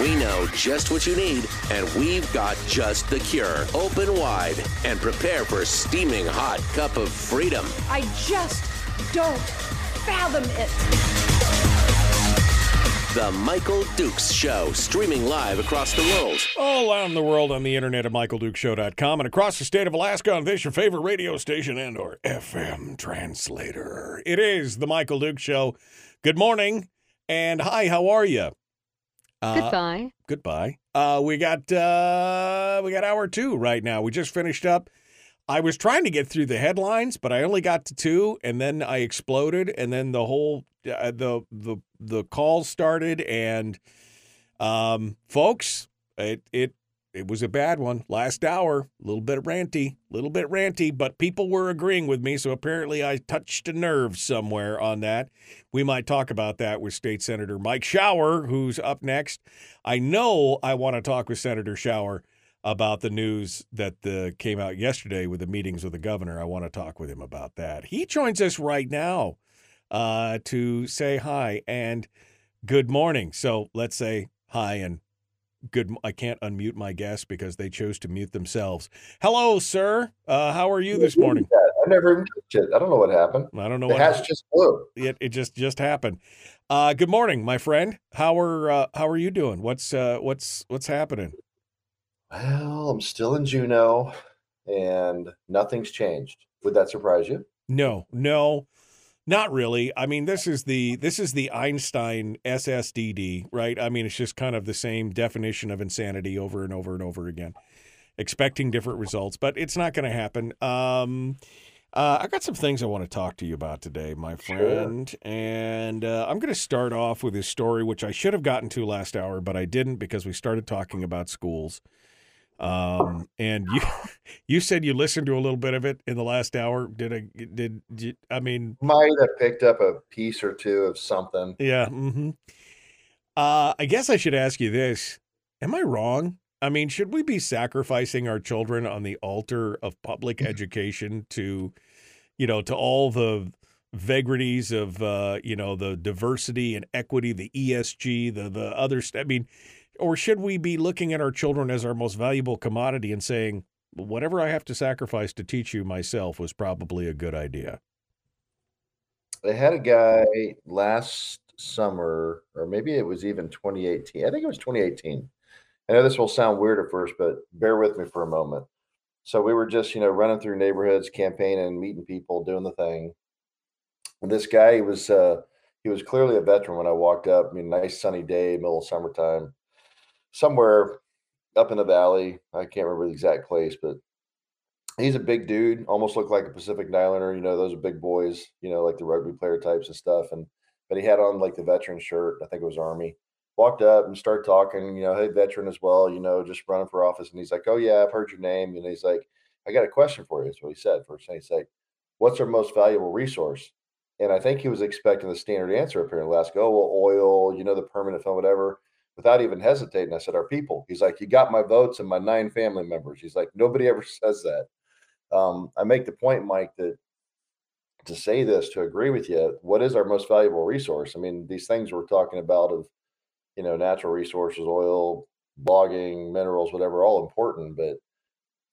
We know just what you need, and we've got just the cure. Open wide and prepare for a steaming hot cup of freedom. I just don't fathom it. The Michael Dukes Show, streaming live across the world. All around the world on the internet at michaeldukeshow.com and across the state of Alaska on this your favorite radio station and or FM translator. It is the Michael Duke Show. Good morning and hi, how are you? Goodbye. Goodbye. Uh, we got uh, we got hour two right now. We just finished up. I was trying to get through the headlines, but I only got to two, and then I exploded, and then the whole uh, the the the call started, and um, folks, it it it was a bad one. Last hour, a little bit ranty, a little bit ranty, but people were agreeing with me, so apparently I touched a nerve somewhere on that. We might talk about that with State Senator Mike Shower, who's up next. I know I want to talk with Senator Shower about the news that uh, came out yesterday with the meetings with the governor. I want to talk with him about that. He joins us right now uh, to say hi and good morning. So let's say hi and good. I can't unmute my guests because they chose to mute themselves. Hello, sir. Uh, how are you this morning? I never even touched it. I don't know what happened. I don't know The what hatch just blew. It, it just just happened. Uh, good morning, my friend. How are uh, how are you doing? What's uh, what's what's happening? Well, I'm still in Juneau, and nothing's changed. Would that surprise you? No, no, not really. I mean, this is the this is the Einstein SSDD, right? I mean, it's just kind of the same definition of insanity over and over and over again, expecting different results, but it's not going to happen. Um, uh, I got some things I want to talk to you about today, my friend, and uh, I'm going to start off with this story, which I should have gotten to last hour, but I didn't because we started talking about schools. Um, and you you said you listened to a little bit of it in the last hour. Did I did, did I mean Might have picked up a piece or two of something. yeah. Mm-hmm. Uh, I guess I should ask you this: Am I wrong? I mean, should we be sacrificing our children on the altar of public education to, you know, to all the vagaries of, uh, you know, the diversity and equity, the ESG, the the other? St- I mean, or should we be looking at our children as our most valuable commodity and saying, whatever I have to sacrifice to teach you myself was probably a good idea? They had a guy last summer, or maybe it was even 2018. I think it was 2018. I know this will sound weird at first, but bear with me for a moment. So we were just, you know, running through neighborhoods, campaigning, meeting people, doing the thing. And this guy he was uh he was clearly a veteran when I walked up. I mean, nice sunny day, middle of summertime, somewhere up in the valley. I can't remember the exact place, but he's a big dude, almost looked like a Pacific Islander. You know, those are big boys, you know, like the rugby player types and stuff. And but he had on like the veteran shirt. I think it was Army. Walked up and started talking, you know, hey, veteran as well, you know, just running for office. And he's like, Oh yeah, I've heard your name. And he's like, I got a question for you. That's what he said first. And he's like, What's our most valuable resource? And I think he was expecting the standard answer apparently last go, oh, well, oil, you know, the permanent fund, whatever. Without even hesitating, I said, Our people. He's like, You got my votes and my nine family members. He's like, Nobody ever says that. Um, I make the point, Mike, that to say this, to agree with you, what is our most valuable resource? I mean, these things we're talking about of, you know, natural resources, oil, logging, minerals, whatever, all important, but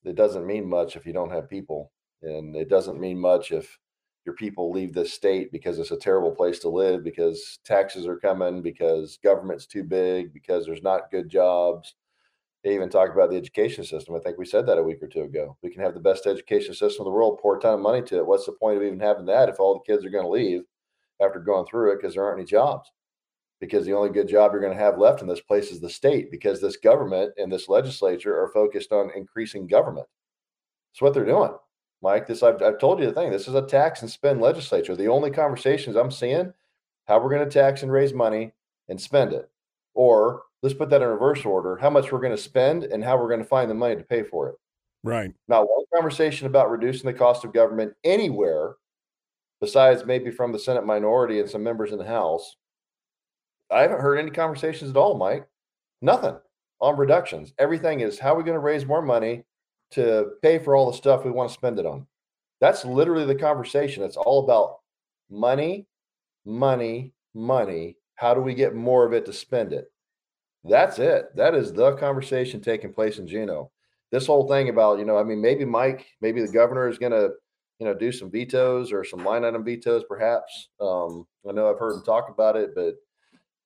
it doesn't mean much if you don't have people. And it doesn't mean much if your people leave this state because it's a terrible place to live, because taxes are coming, because government's too big, because there's not good jobs. They even talk about the education system. I think we said that a week or two ago. We can have the best education system in the world, pour a ton of money to it. What's the point of even having that if all the kids are going to leave after going through it because there aren't any jobs? Because the only good job you're going to have left in this place is the state, because this government and this legislature are focused on increasing government. That's what they're doing. Mike, this I've, I've told you the thing. This is a tax and spend legislature. The only conversations I'm seeing how we're going to tax and raise money and spend it, or let's put that in reverse order: how much we're going to spend and how we're going to find the money to pay for it. Right. Not one conversation about reducing the cost of government anywhere, besides maybe from the Senate minority and some members in the House. I haven't heard any conversations at all, Mike. Nothing on reductions. Everything is how are we going to raise more money to pay for all the stuff we want to spend it on. That's literally the conversation. It's all about money, money, money. How do we get more of it to spend it? That's it. That is the conversation taking place in Juneau. This whole thing about, you know, I mean, maybe Mike, maybe the governor is going to, you know, do some vetoes or some line item vetoes, perhaps. Um, I know I've heard him talk about it, but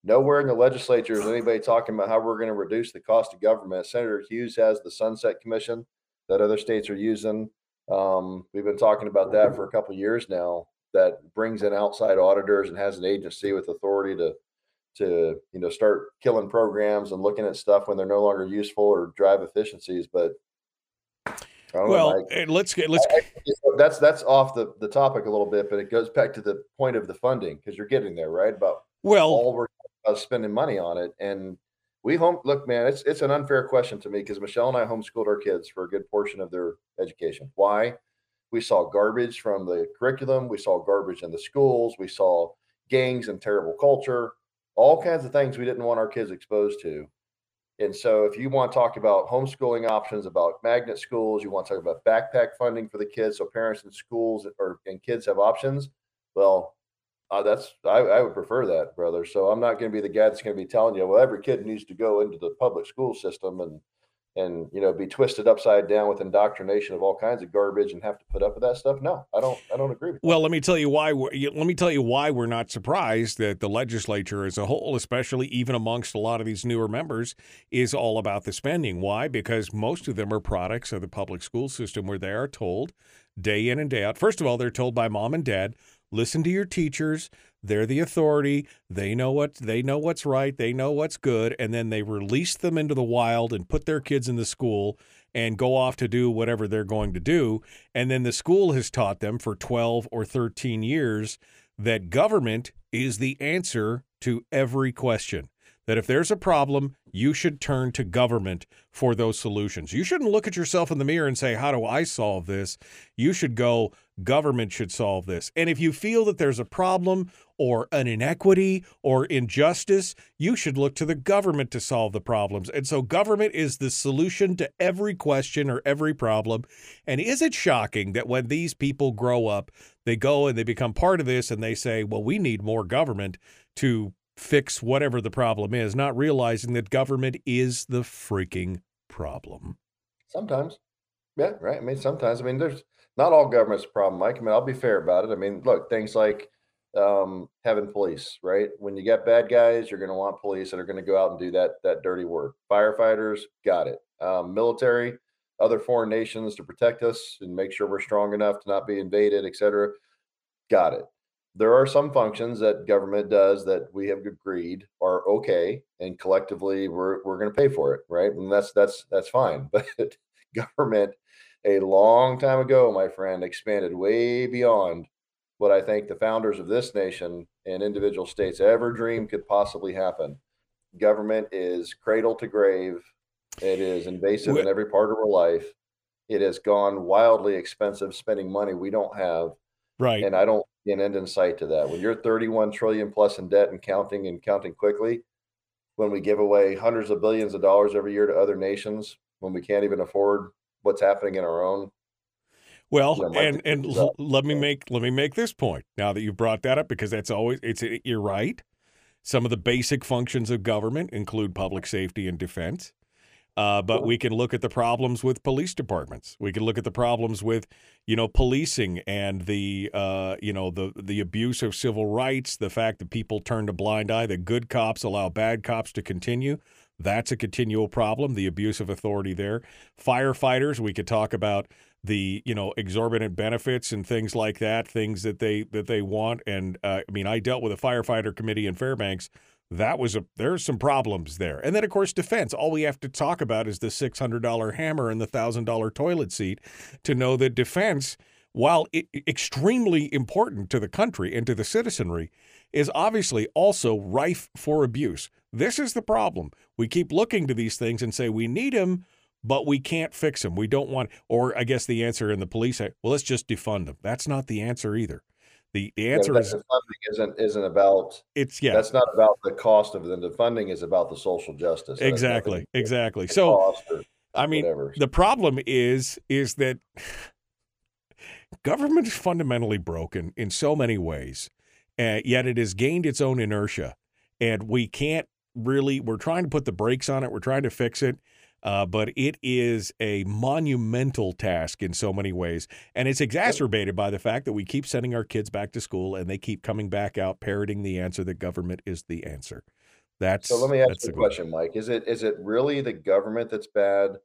nowhere in the legislature is anybody talking about how we're going to reduce the cost of government. Senator Hughes has the Sunset Commission that other states are using. Um, we've been talking about that for a couple years now. That brings in outside auditors and has an agency with authority to to you know start killing programs and looking at stuff when they're no longer useful or drive efficiencies. But well, know, let's get let's. I, that's that's off the the topic a little bit, but it goes back to the point of the funding because you're getting there, right? About well, all we're spending money on it, and we home look, man. It's it's an unfair question to me because Michelle and I homeschooled our kids for a good portion of their education. Why? We saw garbage from the curriculum. We saw garbage in the schools. We saw gangs and terrible culture. All kinds of things we didn't want our kids exposed to. And so, if you want to talk about homeschooling options, about magnet schools, you want to talk about backpack funding for the kids, so parents and schools or and kids have options. Well, uh, that's I, I, would prefer that, brother. So I'm not going to be the guy that's going to be telling you, well, every kid needs to go into the public school system and and you know be twisted upside down with indoctrination of all kinds of garbage and have to put up with that stuff. No, I don't. I don't agree with. Well, let me tell you why. Let me tell you why we're not surprised that the legislature as a whole, especially even amongst a lot of these newer members, is all about the spending. Why? Because most of them are products of the public school system, where they are told day in and day out. First of all, they're told by mom and dad listen to your teachers. They're the authority. They know what they know what's right. They know what's good. And then they release them into the wild and put their kids in the school and go off to do whatever they're going to do. And then the school has taught them for 12 or 13 years that government is the answer to every question that if there's a problem, you should turn to government for those solutions. You shouldn't look at yourself in the mirror and say, How do I solve this? You should go, Government should solve this. And if you feel that there's a problem or an inequity or injustice, you should look to the government to solve the problems. And so, government is the solution to every question or every problem. And is it shocking that when these people grow up, they go and they become part of this and they say, Well, we need more government to fix whatever the problem is, not realizing that government is the freaking problem. Sometimes. Yeah, right. I mean, sometimes. I mean, there's not all government's a problem, Mike. I mean, I'll be fair about it. I mean, look, things like um, having police, right? When you got bad guys, you're going to want police that are going to go out and do that that dirty work. Firefighters, got it. Um, military, other foreign nations to protect us and make sure we're strong enough to not be invaded, et cetera. Got it there are some functions that government does that we have agreed are okay and collectively we're, we're going to pay for it right? And that's that's that's fine but government a long time ago my friend expanded way beyond what i think the founders of this nation and individual states ever dreamed could possibly happen. Government is cradle to grave. It is invasive in every part of our life. It has gone wildly expensive spending money we don't have. Right. And i don't an end in sight to that. When you're 31 trillion plus in debt and counting and counting quickly, when we give away hundreds of billions of dollars every year to other nations, when we can't even afford what's happening in our own. Well, you know, and and l- let me make let me make this point now that you brought that up because that's always it's you're right. Some of the basic functions of government include public safety and defense. Uh, but we can look at the problems with police departments. We can look at the problems with, you know, policing and the, uh, you know, the the abuse of civil rights. The fact that people turn a blind eye. That good cops allow bad cops to continue. That's a continual problem. The abuse of authority there. Firefighters. We could talk about the you know exorbitant benefits and things like that. Things that they that they want. And uh, I mean, I dealt with a firefighter committee in Fairbanks that was a there's some problems there. And then of course defense. All we have to talk about is the $600 hammer and the $1000 toilet seat to know that defense while I- extremely important to the country and to the citizenry is obviously also rife for abuse. This is the problem. We keep looking to these things and say we need them but we can't fix them we don't want or i guess the answer in the police well let's just defund them that's not the answer either the, the answer yeah, is the funding isn't isn't about it's yeah that's not about the cost of it. The funding is about the social justice. Exactly, exactly. So I mean, whatever. the problem is is that government is fundamentally broken in so many ways, uh, yet it has gained its own inertia, and we can't really. We're trying to put the brakes on it. We're trying to fix it. Uh, but it is a monumental task in so many ways. And it's exacerbated by the fact that we keep sending our kids back to school and they keep coming back out parroting the answer that government is the answer. That's so. Let me ask you a question, Mike. Is it is it really the government that's bad,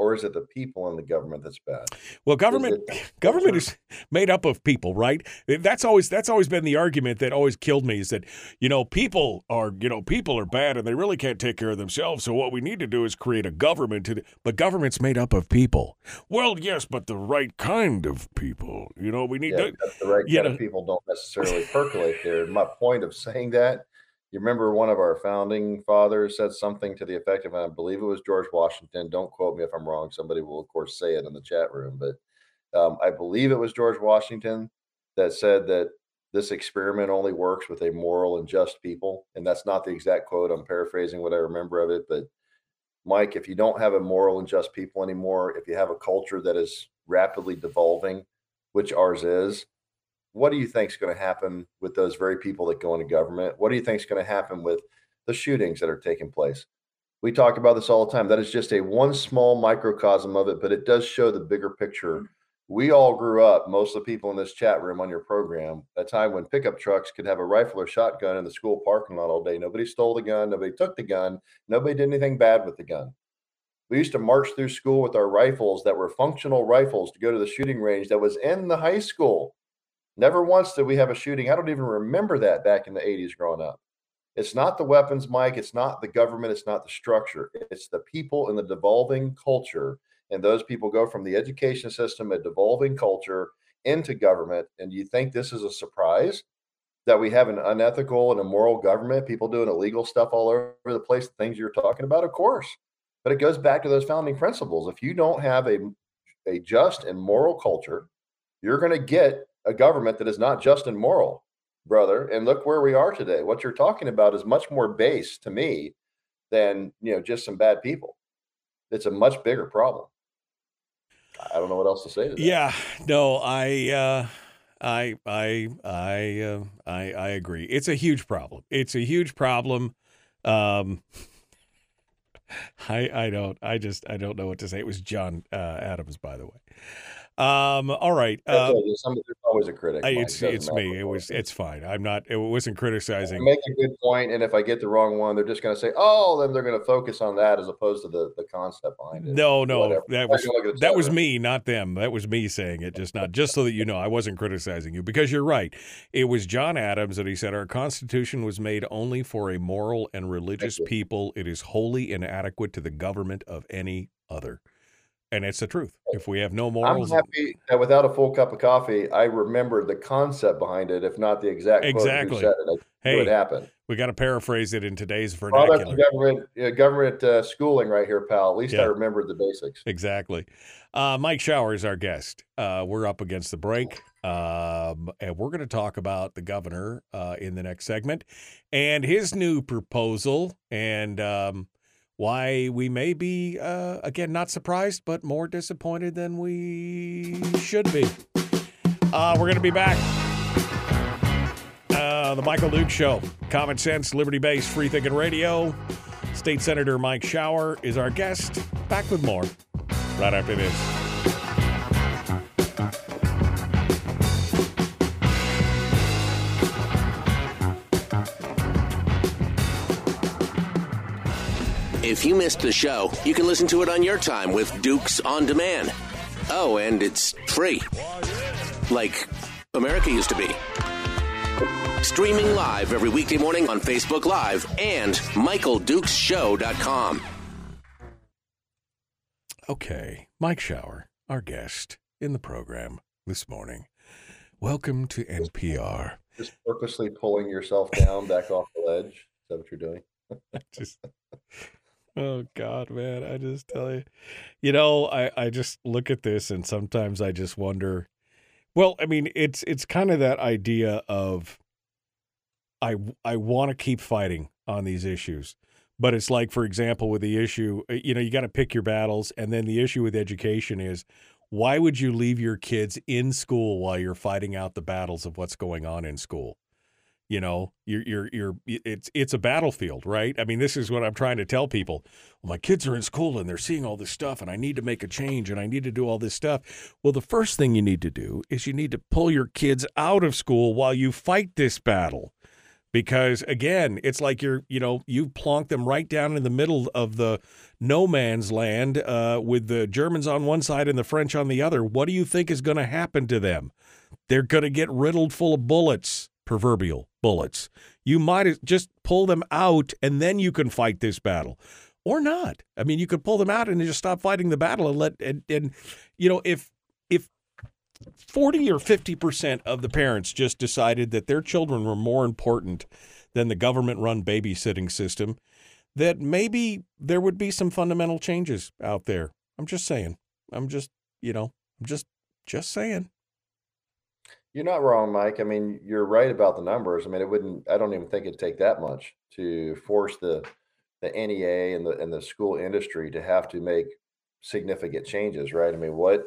or is it the people in the government that's bad? Well, government government is made up of people, right? That's always that's always been the argument that always killed me is that you know people are you know people are bad and they really can't take care of themselves. So what we need to do is create a government. To, but government's made up of people. Well, yes, but the right kind of people. You know, we need Yeah, to. the right kind know- of people don't necessarily percolate there. My point of saying that, you remember one of our founding fathers said something to the effect of, I believe it was George Washington. Don't quote me if I'm wrong. Somebody will, of course, say it in the chat room, but um, I believe it was George Washington that said that this experiment only works with a moral and just people. And that's not the exact quote. I'm paraphrasing what I remember of it, but Mike, if you don't have a moral and just people anymore, if you have a culture that is rapidly devolving, which ours is, what do you think is going to happen with those very people that go into government? What do you think is going to happen with the shootings that are taking place? We talk about this all the time. That is just a one small microcosm of it, but it does show the bigger picture. Mm-hmm. We all grew up, most of the people in this chat room on your program, a time when pickup trucks could have a rifle or shotgun in the school parking lot all day. Nobody stole the gun, nobody took the gun, nobody did anything bad with the gun. We used to march through school with our rifles that were functional rifles to go to the shooting range that was in the high school. Never once did we have a shooting. I don't even remember that back in the 80s growing up. It's not the weapons, Mike. It's not the government. It's not the structure. It's the people in the devolving culture. And those people go from the education system, a devolving culture, into government. And you think this is a surprise that we have an unethical and immoral government, people doing illegal stuff all over the place, things you're talking about? Of course. But it goes back to those founding principles. If you don't have a, a just and moral culture, you're going to get a government that is not just and moral, brother. And look where we are today. What you're talking about is much more base to me than you know just some bad people. It's a much bigger problem. I don't know what else to say to that. Yeah, no, I, uh, I, I, I, uh, I, I agree. It's a huge problem. It's a huge problem. Um, I, I don't, I just, I don't know what to say. It was John uh, Adams, by the way. Um, all right. Uh, there's always a critic. I- it's, it's me. It was, it's fine. I'm not, it wasn't criticizing. I make a good point, and if I get the wrong one, they're just going to say, "Oh," then they're going to focus on that as opposed to the the concept behind it. No, no, Whatever. that was can look at the that was me, not them. That was me saying it, just not just so that you know, I wasn't criticizing you because you're right. It was John Adams that he said our Constitution was made only for a moral and religious people. It is wholly inadequate to the government of any other, and it's the truth. If we have no morals, I'm happy that without a full cup of coffee, I remember the concept behind it, if not the exact quote Exactly. who said it. Hey, it happened. we got to paraphrase it in today's vernacular. of government uh, government uh, schooling right here, pal. At least Yeah. I remembered the basics. Exactly. Uh, Mike Shower is our guest. Uh, we're up against the break, um, and we're going to talk about the governor uh, in the next segment and his new proposal and um, why we may be, uh, again, not surprised, but more disappointed than we should be. Uh, we're going to be back. Uh, the Michael Duke Show. Common sense, liberty based, free thinking radio. State Senator Mike Shower is our guest. Back with more right after this. If you missed the show, you can listen to it on your time with Dukes on Demand. Oh, and it's free. Like America used to be. Streaming live every weekday morning on Facebook Live and MichaelDukesShow.com. Okay, Mike Shower, our guest in the program this morning. Welcome to NPR. Just purposely pulling yourself down back off the ledge. Is that what you're doing? just Oh God, man! I just tell you, you know, I I just look at this and sometimes I just wonder. Well, I mean, it's it's kind of that idea of I I want to keep fighting on these issues, but it's like, for example, with the issue, uh, you know, you got to pick your battles, and then the issue with education is. Why would you leave your kids in school while you're fighting out the battles of what's going on in school? You know you're you're you're it's it's a battlefield right? I mean this is what i'm trying to tell people. Well, my kids are in school and they're seeing all this stuff and i need to make a change and i need to do all this stuff. Well the first thing you need to do is you need to pull your kids out of school while you fight this battle. Because again it's like you're you know you plonk them right down in the middle of the no man's land uh, with the germans on one side and the french on the other. What do you think is going to happen to them? They're going to get riddled full of bullets proverbial bullets. You might just pull them out and then you can fight this battle. Or not. I mean, you could pull them out and just stop fighting the battle and let and, and you know, if if 40 or 50% of the parents just decided that their children were more important than the government run babysitting system, that maybe there would be some fundamental changes out there. I'm just saying. I'm just, you know, I'm just just saying. You're not wrong, Mike. I mean, you're right about the numbers. I mean, it wouldn't. I don't even think it'd take that much to force the the NEA and the and the school industry to have to make significant changes, right? I mean, what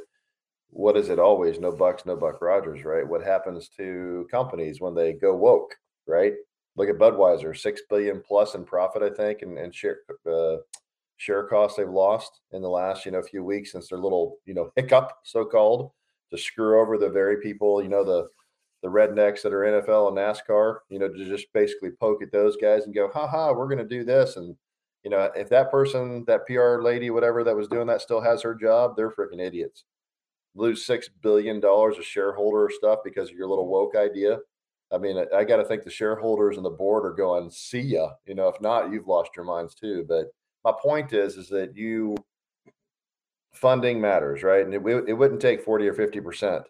what is it always? No bucks, no buck Rogers, right? What happens to companies when they go woke, right? Look at Budweiser, six billion plus in profit, I think, and, and share uh, share costs they've lost in the last you know few weeks since their little you know hiccup, so called to screw over the very people, you know, the the rednecks that are NFL and NASCAR, you know, to just basically poke at those guys and go, ha ha, we're going to do this. And, you know, if that person, that PR lady, whatever that was doing that still has her job, they're freaking idiots. Lose $6 billion of shareholder stuff because of your little woke idea. I mean, I, I got to think the shareholders and the board are going, see ya. You know, if not, you've lost your minds too. But my point is, is that you, funding matters, right? And it, it wouldn't take 40 or 50%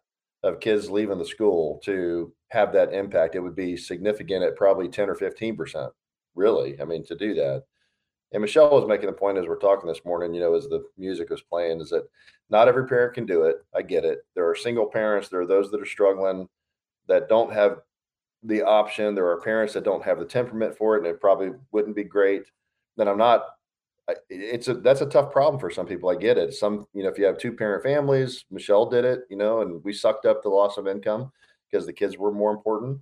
of kids leaving the school to have that impact. It would be significant at probably 10 or 15%, really. I mean, to do that. And Michelle was making the point as we're talking this morning, you know, as the music was playing, is that not every parent can do it. I get it. There are single parents, there are those that are struggling that don't have the option. There are parents that don't have the temperament for it, and it probably wouldn't be great. Then I'm not it's a that's a tough problem for some people. I get it. Some, you know, if you have two parent families, Michelle did it, you know, and we sucked up the loss of income because the kids were more important.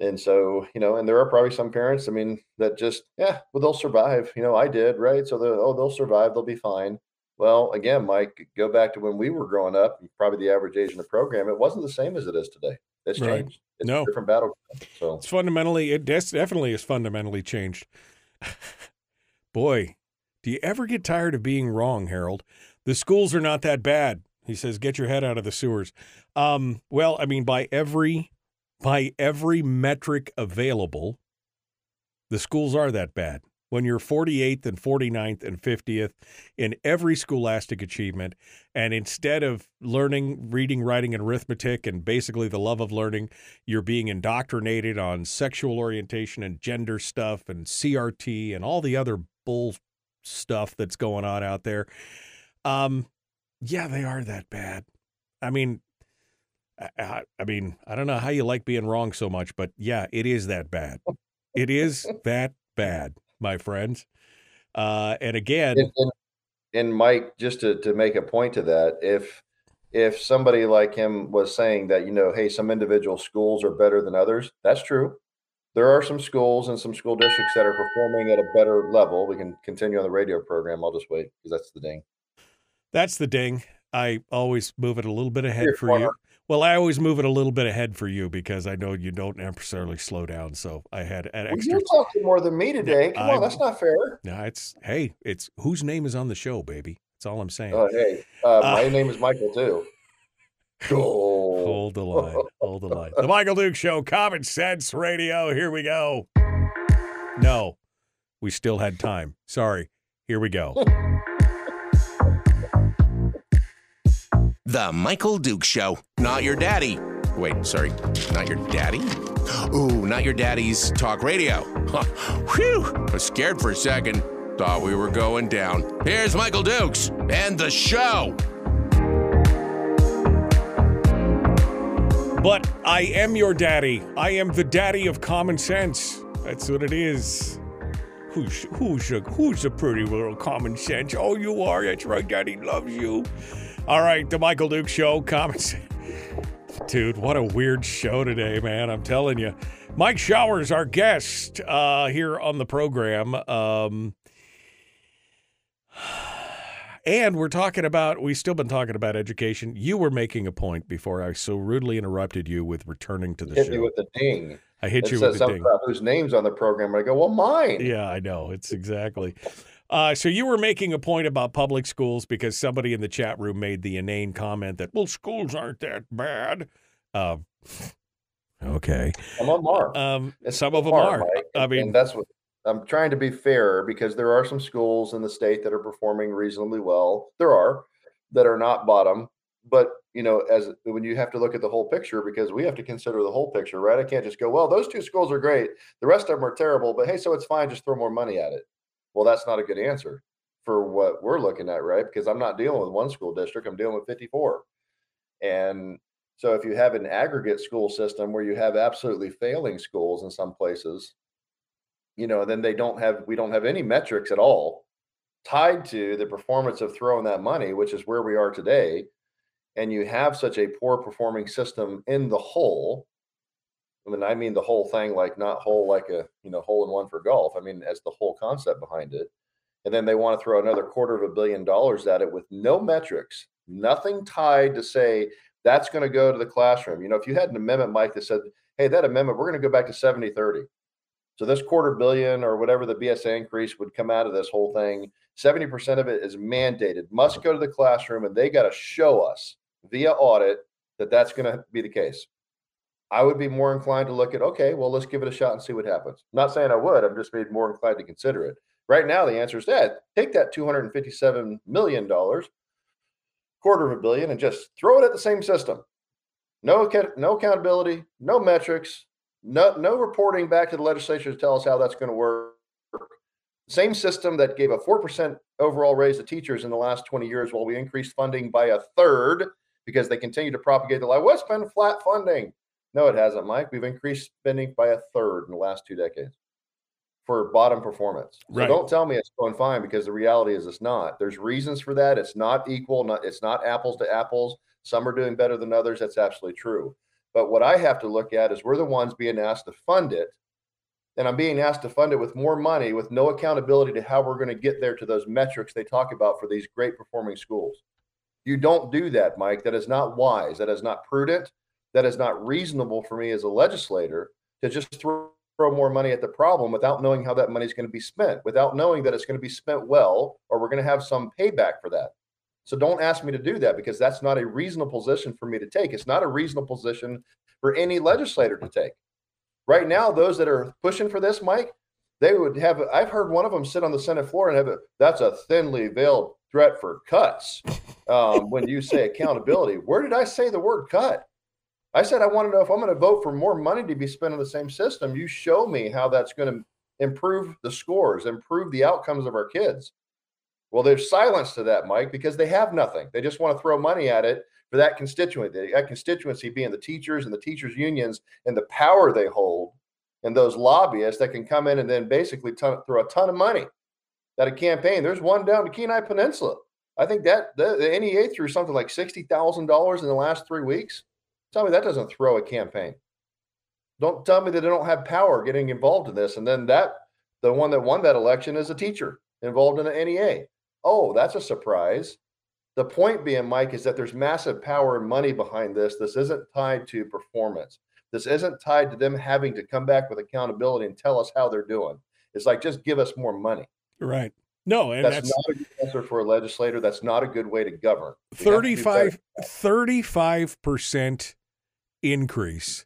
And so, you know, and there are probably some parents, I mean, that just, yeah, well, they'll survive. You know, I did, right? So they'll, oh, they'll survive, they'll be fine. Well, again, Mike, go back to when we were growing up, probably the average age in the program, it wasn't the same as it is today. It's right. changed. It's no. different battle. So it's fundamentally, it definitely is fundamentally changed. Boy, do you ever get tired of being wrong, Harold? The schools are not that bad. He says, get your head out of the sewers. Um, well, I mean, by every by every metric available, the schools are that bad. When you're 48th and 49th and 50th in every scholastic achievement, and instead of learning reading, writing, and arithmetic and basically the love of learning, you're being indoctrinated on sexual orientation and gender stuff and CRT and all the other bull stuff that's going on out there. Um, yeah, they are that bad. I mean, I, I, mean, I don't know how you like being wrong so much, but yeah, it is that bad. It is that bad, my friends. Uh, and again, and, and, and Mike, just to to make a point to that, if if somebody like him was saying that, you know, hey, some individual schools are better than others, that's true. There are some schools and some school districts that are performing at a better level. We can continue on the radio program. I'll just wait because that's the ding. That's the ding. I always move it a little bit ahead for corner. you. Well, I always move it a little bit ahead for you because I know you don't necessarily slow down. So I had an Well, extra. you're talking more than me today. Come I'm- on, that's not fair. No, it's hey, it's whose name is on the show, baby. That's all I'm saying. Oh, hey, uh, my Uh, name is Michael too. Oh. Hold the line. Hold the line. The Michael Duke Show, Common Sense Radio. Here we go. No, we still had time. Sorry. Here we go. The Michael Duke Show. Not your daddy. Wait, sorry. Not your daddy? Ooh, not your daddy's talk radio. Whew. I was scared for a second. Thought we were going down. Here's Michael Dukes and the show. But I am your daddy. I am the daddy of common sense. That's what it is. Who's who's a who's a pretty little common sense? Oh, you are. That's right. Daddy loves you. All right, the Michael Duke Show, common sense. Dude, what a weird show today, man. I'm telling you. Mike Shower's, our guest uh, here on the program. Um, and we're talking about, we've still been talking about education. You were making a point before I so rudely interrupted you with returning to the show. I Hit show. me with the ding. I hit It you says with a ding. about whose name's on the program. And I go, well, mine. Yeah, I know. It's exactly. Uh, so you were making a point about public schools because somebody in the chat room made the inane comment that, well, schools aren't that bad. Uh, okay. Some of them are. Um, some of them are. Mike, I mean, that's what I'm trying to be fair because there are some schools in the state that are performing reasonably well. There are that are not bottom, but you know, as when you have to look at the whole picture, because we have to consider the whole picture, right? I can't just go, well, those two schools are great, the rest of them are terrible, but hey, so it's fine, just throw more money at it. Well, that's not a good answer for what we're looking at, right? Because I'm not dealing with one school district, I'm dealing with 54. And so if you have an aggregate school system where you have absolutely failing schools in some places, you know, then they don't have we don't have any metrics at all tied to the performance of throwing that money, which is where we are today. And you have such a poor performing system in the whole. I mean, I mean the whole thing, like not whole like a you know hole in one for golf. I mean, as the whole concept behind it. And then they want to throw another quarter of a billion dollars at it with no metrics, nothing tied to say that's going to go to the classroom. You know, if you had an amendment, Mike, that said, hey, that amendment, we're going to go back to 70 30. So this quarter billion or whatever the BSA increase would come out of this whole thing, 70% of it is mandated, must go to the classroom, and they got to show us via audit that that's going to be the case. I would be more inclined to look at, okay, well, let's give it a shot and see what happens. not saying I would, I'm just being more inclined to consider it. Right now, the answer is that take that $257 million, quarter of a billion, and just throw it at the same system. No, no accountability, no metrics, no, no reporting back to the legislature to tell us how that's going to work. Same system that gave a 4% overall raise to teachers in the last 20 years while we increased funding by a third because they continue to propagate the lie. What's been flat funding? No, it hasn't, Mike. We've increased spending by a third in the last two decades for bottom performance. So Right. don't tell me it's going fine because the reality is it's not. There's reasons for that. It's not equal. Not it's not apples to apples. Some are doing better than others. That's absolutely true. But what I have to look at is we're the ones being asked to fund it. And I'm being asked to fund it with more money with no accountability to how we're going to get there to those metrics they talk about for these great performing schools. You don't do that, Mike. That is not wise. That is not prudent. That is not reasonable for me as a legislator to just throw, more money at the problem without knowing how that money is going to be spent, without knowing that it's going to be spent well, or we're going to have some payback for that. So don't ask me to do that because that's not a reasonable position for me to take. It's not a reasonable position for any legislator to take. Right now, those that are pushing for this, Mike, they would have. I've heard one of them sit on the Senate floor and have a. That's a thinly veiled threat for cuts. Um, when you say accountability, where did I say the word cut? I said I want to know if I'm going to vote for more money to be spent on the same system. You show me how that's going to improve the scores, improve the outcomes of our kids. Well, there's silence to that, Mike, because they have nothing. They just want to throw money at it for that constituency. That constituency being the teachers and the teachers' unions and the power they hold, and those lobbyists that can come in and then basically ton, throw a ton of money at a campaign. There's one down the Kenai Peninsula. I think that the, the NEA threw something like sixty thousand dollars in the last three weeks. Tell me that doesn't throw a campaign. Don't tell me that they don't have power getting involved in this. And then that the one that won that election is a teacher involved in the NEA. Oh, that's a surprise. The point being, Mike, is that there's massive power and money behind this. This isn't tied to performance. This isn't tied to them having to come back with accountability and tell us how they're doing. It's like just give us more money. Right. No, and that's, that's, not a good answer for a legislator. That's not a good way to govern. We have to 35 percent increase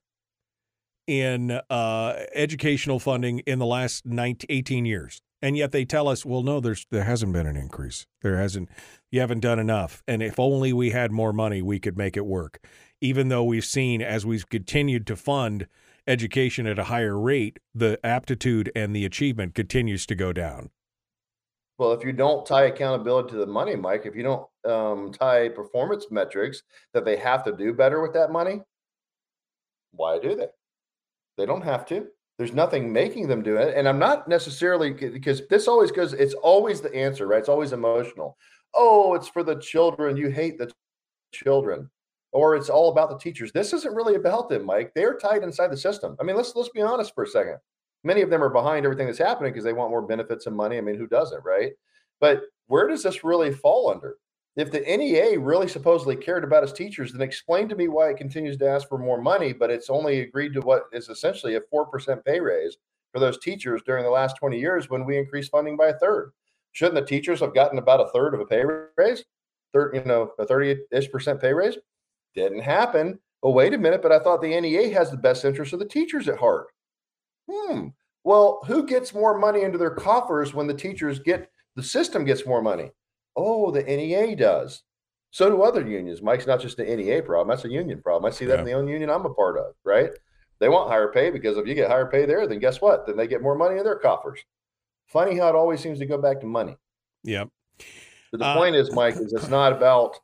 in uh, educational funding in the last 19, 18 years, and yet they tell us, well, no, there's there hasn't been an increase. There hasn't. You haven't done enough, and if only we had more money, we could make it work. Even though we've seen as we've continued to fund education at a higher rate, the aptitude and the achievement continues to go down. Well, if you don't tie accountability to the money, Mike, if you don't um, tie performance metrics that they have to do better with that money, why do they? They don't have to. There's nothing making them do it. And I'm not necessarily because this always goes, it's always the answer, right? It's always emotional. Oh, it's for the children. You hate the children. Or it's all about the teachers. This isn't really about them, Mike. They're tied inside the system. I mean, let's let's be honest for a second. Many of them are behind everything that's happening because they want more benefits and money. I mean, who doesn't, right? But where does this really fall under? If the NEA really supposedly cared about its teachers, then explain to me why it continues to ask for more money, but it's only agreed to what is essentially a 4% pay raise for those teachers during the last 20 years when we increased funding by a third. Shouldn't the teachers have gotten about a third of a pay raise? Third, you know, a 30-ish percent pay raise? Didn't happen. Oh, wait a minute, but I thought the NEA has the best interest of the teachers at heart. Hmm. Well, who gets more money into their coffers when the teachers get the system gets more money? Oh, the NEA does. So do other unions. Mike's not just the NEA problem. That's a union problem. I see that Yeah. in the own union I'm a part of, right? They want higher pay because if you get higher pay there, then guess what? Then they get more money in their coffers. Funny how it always seems to go back to money. Yep. But the Uh, point is, Mike, is it's not about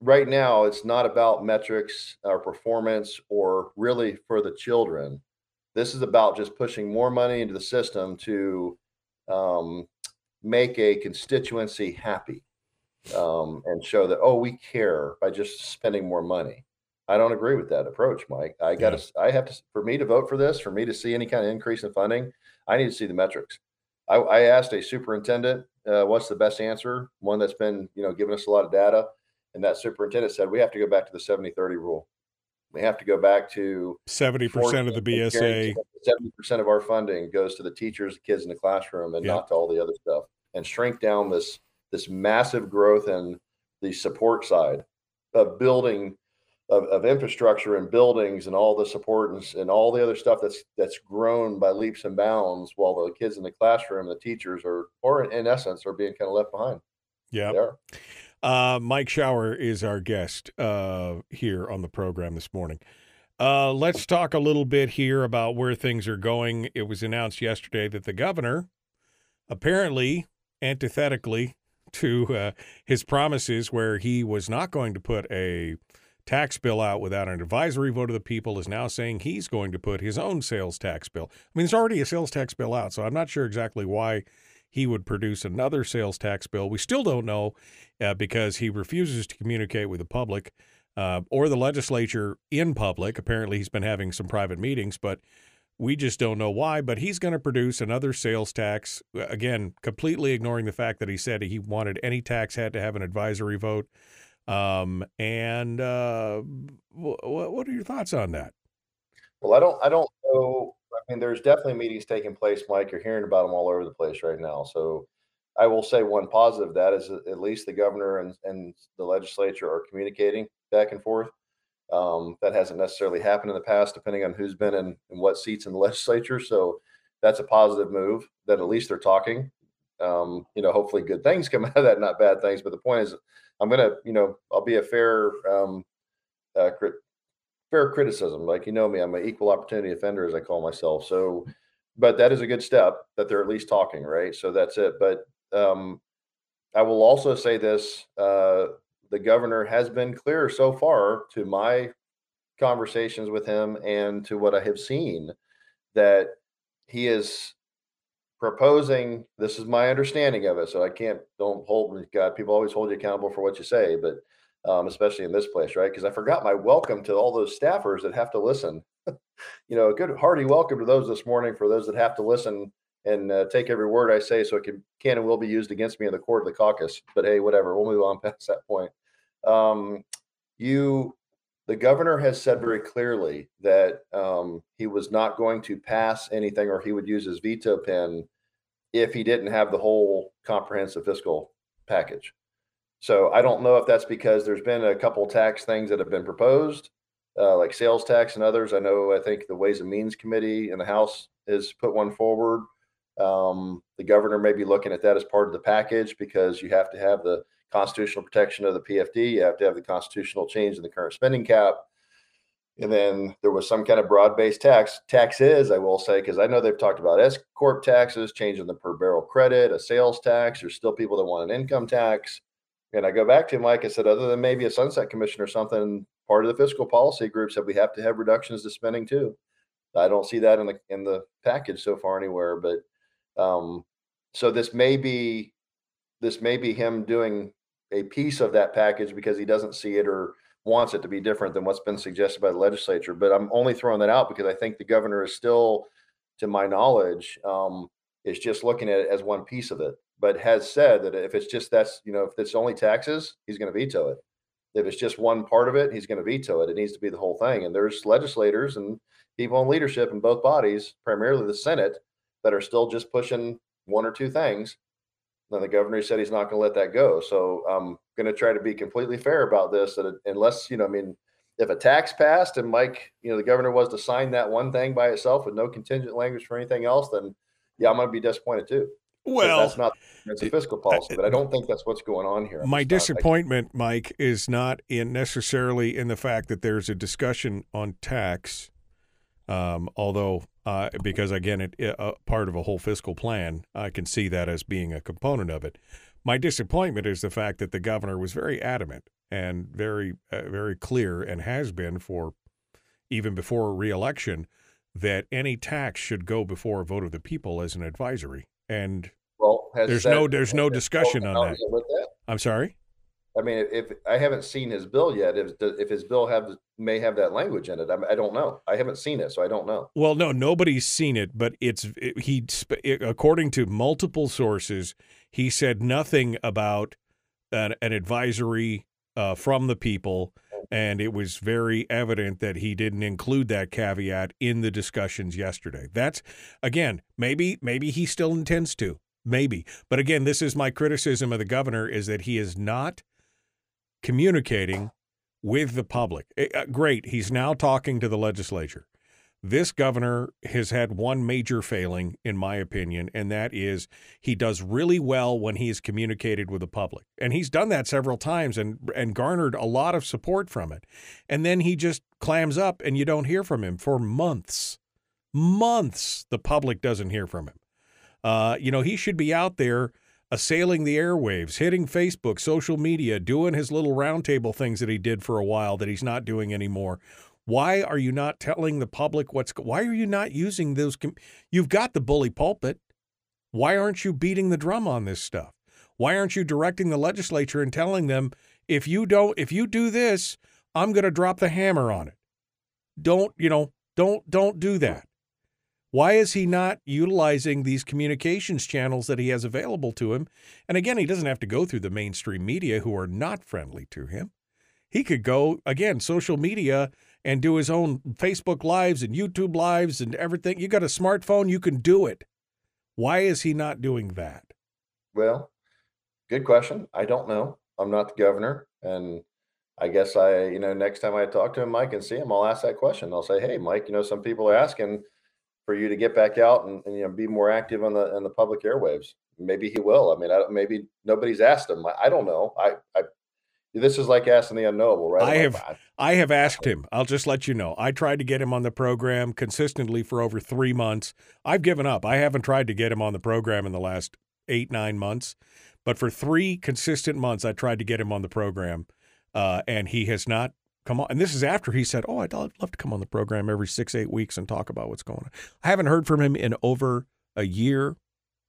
right now, it's not about metrics or performance or really for the children. This is about just pushing more money into the system to um, make a constituency happy um, and show that, oh, we care by just spending more money. I don't agree with that approach, Mike. I got to, I have to, for me to vote for this, for me to see any kind of increase in funding, I need to see the metrics. I, I asked a superintendent, uh, what's the best answer? One that's been, you know, giving us a lot of data. And that superintendent said, we have to go back to the 70 30 rule. We have to go back to 70% of the BSA. Seventy percent of our funding goes to the teachers, the kids in the classroom, and Yeah. not to all the other stuff. And shrink down this this massive growth in the support side of building of, of infrastructure and buildings and all the support and, and all the other stuff that's that's grown by leaps and bounds while the kids in the classroom, the teachers are or in essence are being kind of left behind. Yeah. Uh, Mike Shower is our guest uh, here on the program this morning. Uh, let's talk a little bit here about where things are going. It was announced yesterday that the governor, apparently antithetically to uh, his promises, where he was not going to put a tax bill out without an advisory vote of the people, is now saying he's going to put his own sales tax bill. I mean, there's already a sales tax bill out, so I'm not sure exactly why he would produce another sales tax bill. We still don't know uh, because he refuses to communicate with the public uh, or the legislature in public. Apparently, he's been having some private meetings, but we just don't know why. But he's going to produce another sales tax, uh, again, completely ignoring the fact that he said he wanted any tax had to have an advisory vote. Um, and uh, wh- what are your thoughts on that? Well, I don't, I don't know. I mean, there's definitely meetings taking place, Mike. You're hearing about them all over the place right now. So I will say one positive that is at least the governor and, and the legislature are communicating back and forth. Um, that hasn't necessarily happened in the past, depending on who's been in, in what seats in the legislature. So that's a positive move that at least they're talking. Um, you know, hopefully good things come out of that, not bad things. But the point is, I'm going to, you know, I'll be a fair, um, uh, fair criticism. Like you know me, I'm an equal opportunity offender, as I call myself. So, but that is a good step that they're at least talking, right? So that's it. But um, I will also say this: uh, the governor has been clear so far to my conversations with him and to what I have seen that he is proposing. This is my understanding of it, so I can't don't hold God. People always hold you accountable for what you say, but um, especially in this place, right? Because I forgot my welcome to all those staffers that have to listen. you know, a good hearty welcome to those this morning for those that have to listen and uh, take every word I say so it can, can and will be used against me in the court of the caucus. But hey, whatever, we'll move on past that point. Um, you, the governor has said very clearly that um, he was not going to pass anything or he would use his veto pen if he didn't have the whole comprehensive fiscal package. So I don't know if that's because there's been a couple tax things that have been proposed, uh, like sales tax and others. I know I think the Ways and Means Committee in the House has put one forward. Um, the governor may be looking at that as part of the package because you have to have the constitutional protection of the PFD. You have to have the constitutional change in the current spending cap. And then there was some kind of broad-based tax. Tax is, I will say, because I know they've talked about S corp taxes, changing the per barrel credit, a sales tax. There's still people that want an income tax. And I go back to him, like I said, other than maybe a sunset commission or something, part of the fiscal policy group said we have to have reductions to spending too. I don't see that in the in the package so far anywhere, but um, so this may be this may be him doing a piece of that package because he doesn't see it or wants it to be different than what's been suggested by the legislature. But I'm only throwing that out because I think the governor is still, to my knowledge, um, is just looking at it as one piece of it. But has said that if it's just that's you know if it's only taxes, he's going to veto it. If it's just one part of it, he's going to veto it. It needs to be the whole thing. And there's legislators and people in leadership in both bodies, primarily the Senate, that are still just pushing one or two things. Then the governor said he's not going to let that go. So I'm going to try to be completely fair about this. That unless you know, I mean, if a tax passed and Mike, you know, the governor was to sign that one thing by itself with no contingent language for anything else, then yeah, I'm going to be disappointed too. Well, that's not it's a fiscal policy, but I don't think that's what's going on here. My disappointment, Mike, is not in necessarily in the fact that there's a discussion on tax, um, although uh, because again, it, it uh, part of a whole fiscal plan. I can see that as being a component of it. My disappointment is the fact that the governor was very adamant and very, uh, very clear, and has been for even before reelection, that any tax should go before a vote of the people as an advisory. And well, there's that, no there's no discussion on that. that. I'm sorry. I mean, if I haven't seen his bill yet, if if his bill have may have that language in it, I, I don't know. I haven't seen it, so I don't know. Well, no, nobody's seen it, but it's it, he. According to multiple sources, he said nothing about an, an advisory uh, from the people, and it was very evident that he didn't include that caveat in the discussions yesterday. That's again, maybe maybe he still intends to, maybe, but again, this is my criticism of the governor: is that he is not communicating with the public. Eh, uh, great. He's now talking to the legislature. This governor has had one major failing, in my opinion, and that is he does really well when he is communicated with the public. And he's done that several times and, and garnered a lot of support from it. And then he just clams up and you don't hear from him for months. Months, the public doesn't hear from him. Uh, you know, he should be out there assailing the airwaves, hitting Facebook, social media, doing his little roundtable things that he did for a while that he's not doing anymore. Why are you not telling the public what's why are you not using those Com- you've got the bully pulpit. Why aren't you beating the drum on this stuff? Why aren't you directing the legislature and telling them if you don't if you do this, I'm going to drop the hammer on it. Don't, you know, don't don't do that. Why is he not utilizing these communications channels that he has available to him? And again, he doesn't have to go through the mainstream media who are not friendly to him. He could go, again, social media and do his own Facebook lives and YouTube lives and everything. You got a smartphone, you can do it. Why is he not doing that? Well, good question. I don't know. I'm not the governor. And I guess I, you know, next time I talk to him, Mike, and see him, I'll ask that question. I'll say, hey, Mike, you know, some people are asking, for you to get back out and, and, you know be more active on the on the public airwaves. Maybe he will. I mean, I, maybe nobody's asked him. I, I, don't know. I, I this is like asking the unknowable, right? I have I, I have asked him. I'll just let you know. I tried to get him on the program consistently for over three months. I've given up. I haven't tried to get him on the program in the last eight nine months, but for three consistent months, I tried to get him on the program, uh, and he has not come on. And this is after he said, "Oh, I'd love to come on the program every six, eight weeks and talk about what's going on." I haven't heard from him in over a year.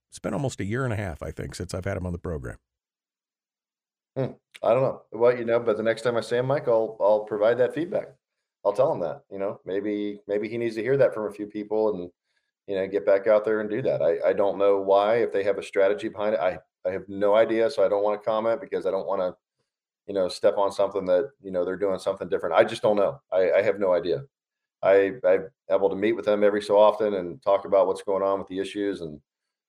It's been almost a year and a half, I think, since I've had him on the program. Hmm. I don't know. Well, you know, but the next time I see him, Mike, I'll I'll provide that feedback. I'll tell him that. You know, maybe maybe he needs to hear that from a few people and you know get back out there and do that. I I don't know why if they have a strategy behind it. I I have no idea, so I don't want to comment because I don't want to you know step on something that you know they're doing something different. I just don't know. I I have no idea. I I'm able to meet with them every so often and talk about what's going on with the issues and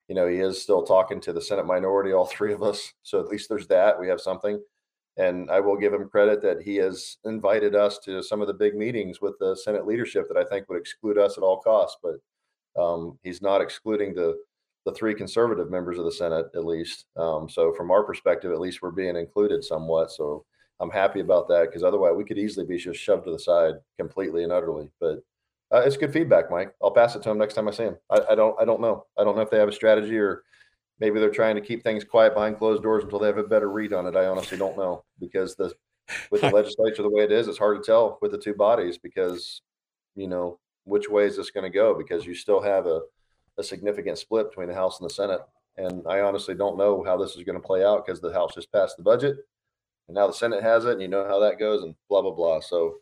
you know, he is still talking to the Senate minority, all three of us. So at least there's that. We have something. And I will give him credit that he has invited us to some of the big meetings with the Senate leadership that I think would exclude us at all costs. But um, he's not excluding the the three conservative members of the Senate, at least. Um, so from our perspective, at least we're being included somewhat. So I'm happy about that because otherwise we could easily be just shoved to the side completely and utterly. But uh, it's good feedback, Mike. I'll pass it to him next time I see him. I, I don't I don't know. I don't know if they have a strategy or maybe they're trying to keep things quiet behind closed doors until they have a better read on it. I honestly don't know because the with the legislature the way it is, it's hard to tell with the two bodies because you know which way is this going to go because you still have a, a significant split between the House and the Senate. And I honestly don't know how this is going to play out because the House just passed the budget and now the Senate has it and you know how that goes and blah blah blah. So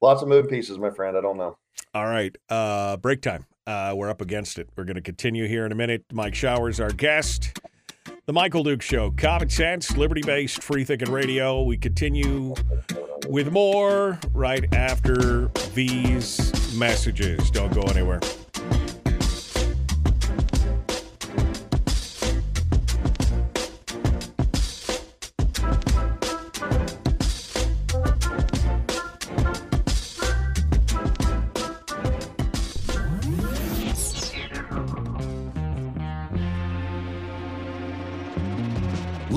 lots of moving pieces, my friend. I don't know. All right. Uh, break time. Uh, we're up against it. We're going to continue here in a minute. Mike Shower's, our guest. The Michael Duke Show. Common sense, liberty based, free thinking radio. We continue with more right after these messages. Don't go anywhere.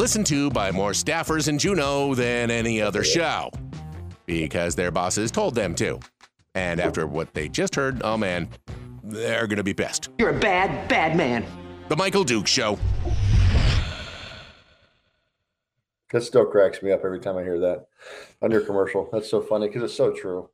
Listened to by more staffers in Juneau than any other show because their bosses told them to. And after what they just heard, oh man, they're going to be pissed. You're a bad, bad man. The Michael Duke Show. That still cracks me up every time I hear that on your commercial. That's so funny because it's so true.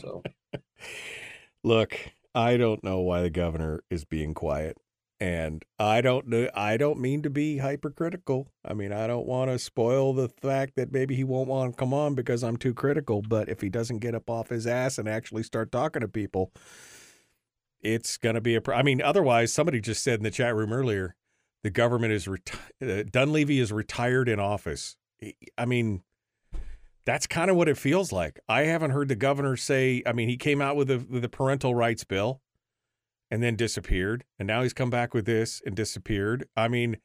So, look, I don't know why the governor is being quiet. And I don't know. I don't mean to be hypercritical. I mean, I don't want to spoil the fact that maybe he won't want to come on because I'm too critical. But if he doesn't get up off his ass and actually start talking to people, it's going to be a. I mean, otherwise, somebody just said in the chat room earlier, the government is reti- uh, Dunleavy is retired in office. I mean, that's kind of what it feels like. I haven't heard the governor say. I mean, he came out with the, with a parental rights bill and then disappeared, and now he's come back with this and disappeared. I mean,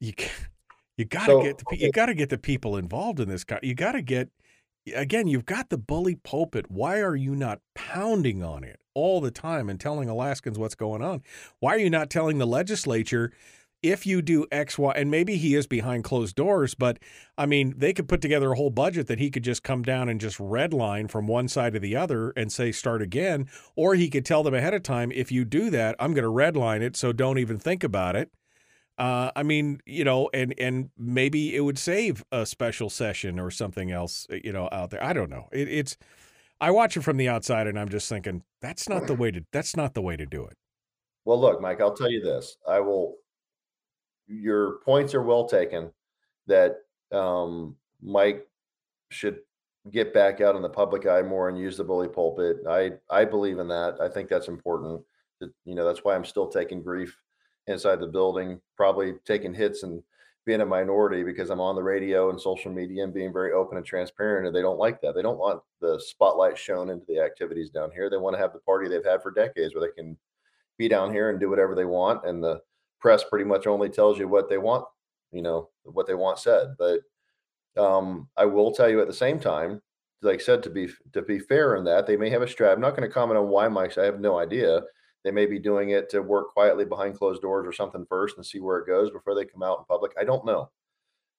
you you got to so, get the, okay. you got to get the people involved in this. Guy. You got to get again. You've got the bully pulpit. Why are you not pounding on it all the time and telling Alaskans what's going on? Why are you not telling the legislature? If you do X, Y, and maybe he is behind closed doors, but I mean, they could put together a whole budget that he could just come down and just redline from one side to the other and say start again. Or he could tell them ahead of time, if you do that, I'm going to redline it, so don't even think about it. Uh, I mean, you know, and and maybe it would save a special session or something else, you know, out there. I don't know. It, it's I watch it from the outside, and I'm just thinking that's not the way to that's not the way to do it. Well, look, Mike, I'll tell you this. I will your points are well taken that um, Mike should get back out in the public eye more and use the bully pulpit. I I believe in that. I think that's important. That, you know, that's why I'm still taking grief inside the building, probably taking hits and being a minority because I'm on the radio and social media and being very open and transparent. And they don't like that. They don't want the spotlight shown into the activities down here. They want to have the party they've had for decades where they can be down here and do whatever they want. And the press pretty much only tells you what they want, you know, what they want said. But um, I will tell you at the same time, like I said, to be to be fair in that they may have a strat. I'm not going to comment on why Mike's. I have no idea. They may be doing it to work quietly behind closed doors or something first and see where it goes before they come out in public. I don't know.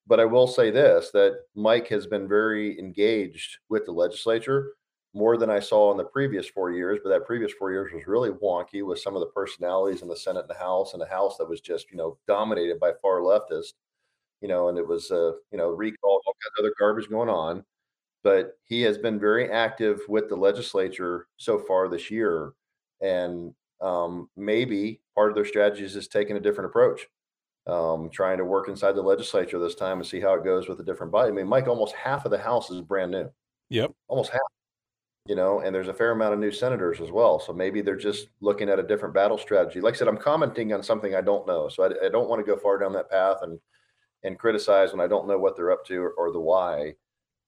But I will say this that Mike has been very engaged with the legislature more than I saw in the previous four years. But that previous four years was really wonky with some of the personalities in the Senate and the House, and the House that was just you know dominated by far leftist, you know, and it was uh, you know recall all kinds of other garbage going on. But he has been very active with the legislature so far this year, and um, maybe part of their strategy is just taking a different approach. um, trying to work inside the legislature this time and see how it goes with a different body. I mean, Mike, almost half of the House is brand new. Yep. Almost half. You know, and there's a fair amount of new senators as well. So maybe they're just looking at a different battle strategy. Like I said, I'm commenting on something I don't know. So I, I don't want to go far down that path and and criticize when I don't know what they're up to or, or the why.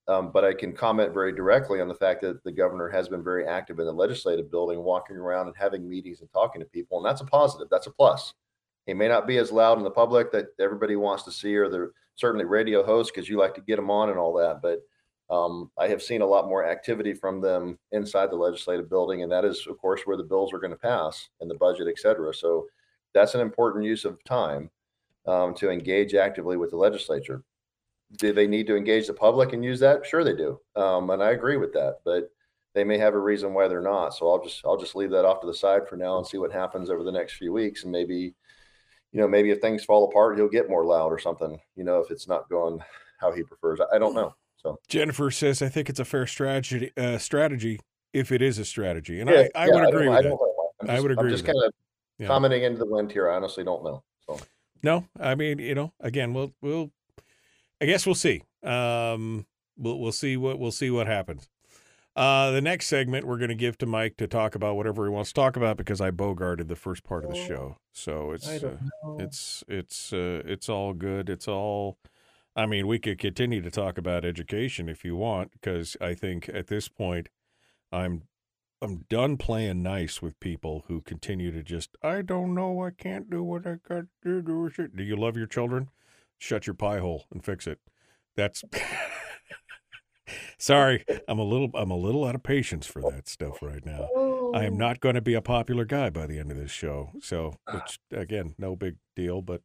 Um, but I can comment very directly on the fact that the governor has been very active in the legislative building, walking around and having meetings and talking to people. And that's a positive. That's a plus. He may not be as loud in the public that everybody wants to see, or they're certainly radio hosts because you like to get them on and all that. But um, I have seen a lot more activity from them inside the legislative building, and that is, of course, where the bills are going to pass and the budget, et cetera. So that's an important use of time um, to engage actively with the legislature. Do they need to engage the public and use that? Sure, they do, um, and I agree with that. But they may have a reason why they're not. So I'll just I'll just leave that off to the side for now and see what happens over the next few weeks, and maybe you know, maybe if things fall apart, he'll get more loud or something, you know, if it's not going how he prefers. I don't know. So Jennifer says, I think it's a fair strategy, uh, strategy if it is a strategy. And yeah, I, I yeah, would agree I with that. Just, I would agree. I'm just kind of yeah. commenting into the wind here. I honestly don't know. So no, I mean, you know, again, we'll, we'll, I guess we'll see. Um, we'll, we'll see what, we'll see what happens. Uh, the next segment we're going to give to Mike to talk about whatever he wants to talk about because I bogarted the first part of the show. So it's uh, it's it's uh, it's all good. It's all. I mean, we could continue to talk about education if you want because I think at this point, I'm I'm done playing nice with people who continue to just I don't know I can't do what I got to do. Do you love your children? Shut your pie hole and fix it. That's. Sorry, I'm a little I'm a little out of patience for that stuff right now. I am oh. not going to be a popular guy by the end of this show. So, ah. which again, no big deal, but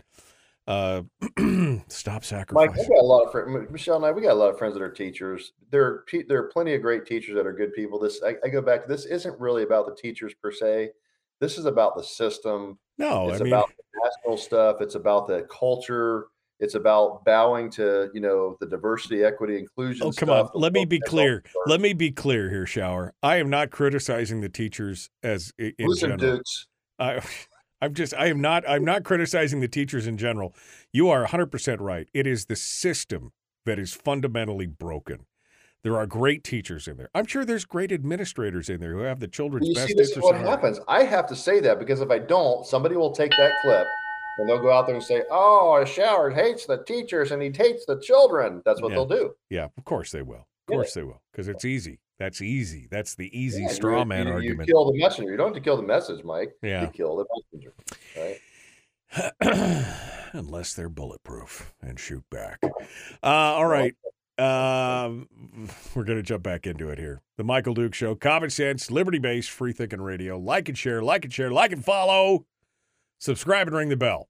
uh stop sacrificing. Mike, we got a lot of friends. Michelle and I, we got a lot of friends that are teachers. There are there are plenty of great teachers that are good people. This I, I go back to this isn't really about the teachers per se. This is about the system. No, it's I mean, about the national stuff. It's about the culture. It's about bowing to you know the diversity, equity, inclusion. Oh, come stuff. on. Let me be clear. Let me be clear here, Shower. I am not criticizing the teachers as in Listen, general. Dukes. I, I'm just. I am not. I'm not criticizing the teachers in general. You are 100 percent right. It is the system that is fundamentally broken. There are great teachers in there. I'm sure there's great administrators in there who have the children's you best see, this is interests. what happens. I have to say that because if I don't, somebody will take that clip and they'll go out there and say, "Oh, a Shower hates the teachers and he hates the children." That's what Yeah. they'll do. Yeah, of course they will. Of Yeah. course they will, because it's easy. That's easy. That's the easy Yeah, straw you- man you, argument. You kill the messenger. You don't have to kill the message, Mike. Yeah. You kill the messenger. Right. Unless they're bulletproof and shoot back. Uh, all right. Um, we're going to jump back into it here. The Michael Duke Show, common sense, liberty based, free thinking radio. Like and share, like and share, like and follow. Subscribe and ring the bell.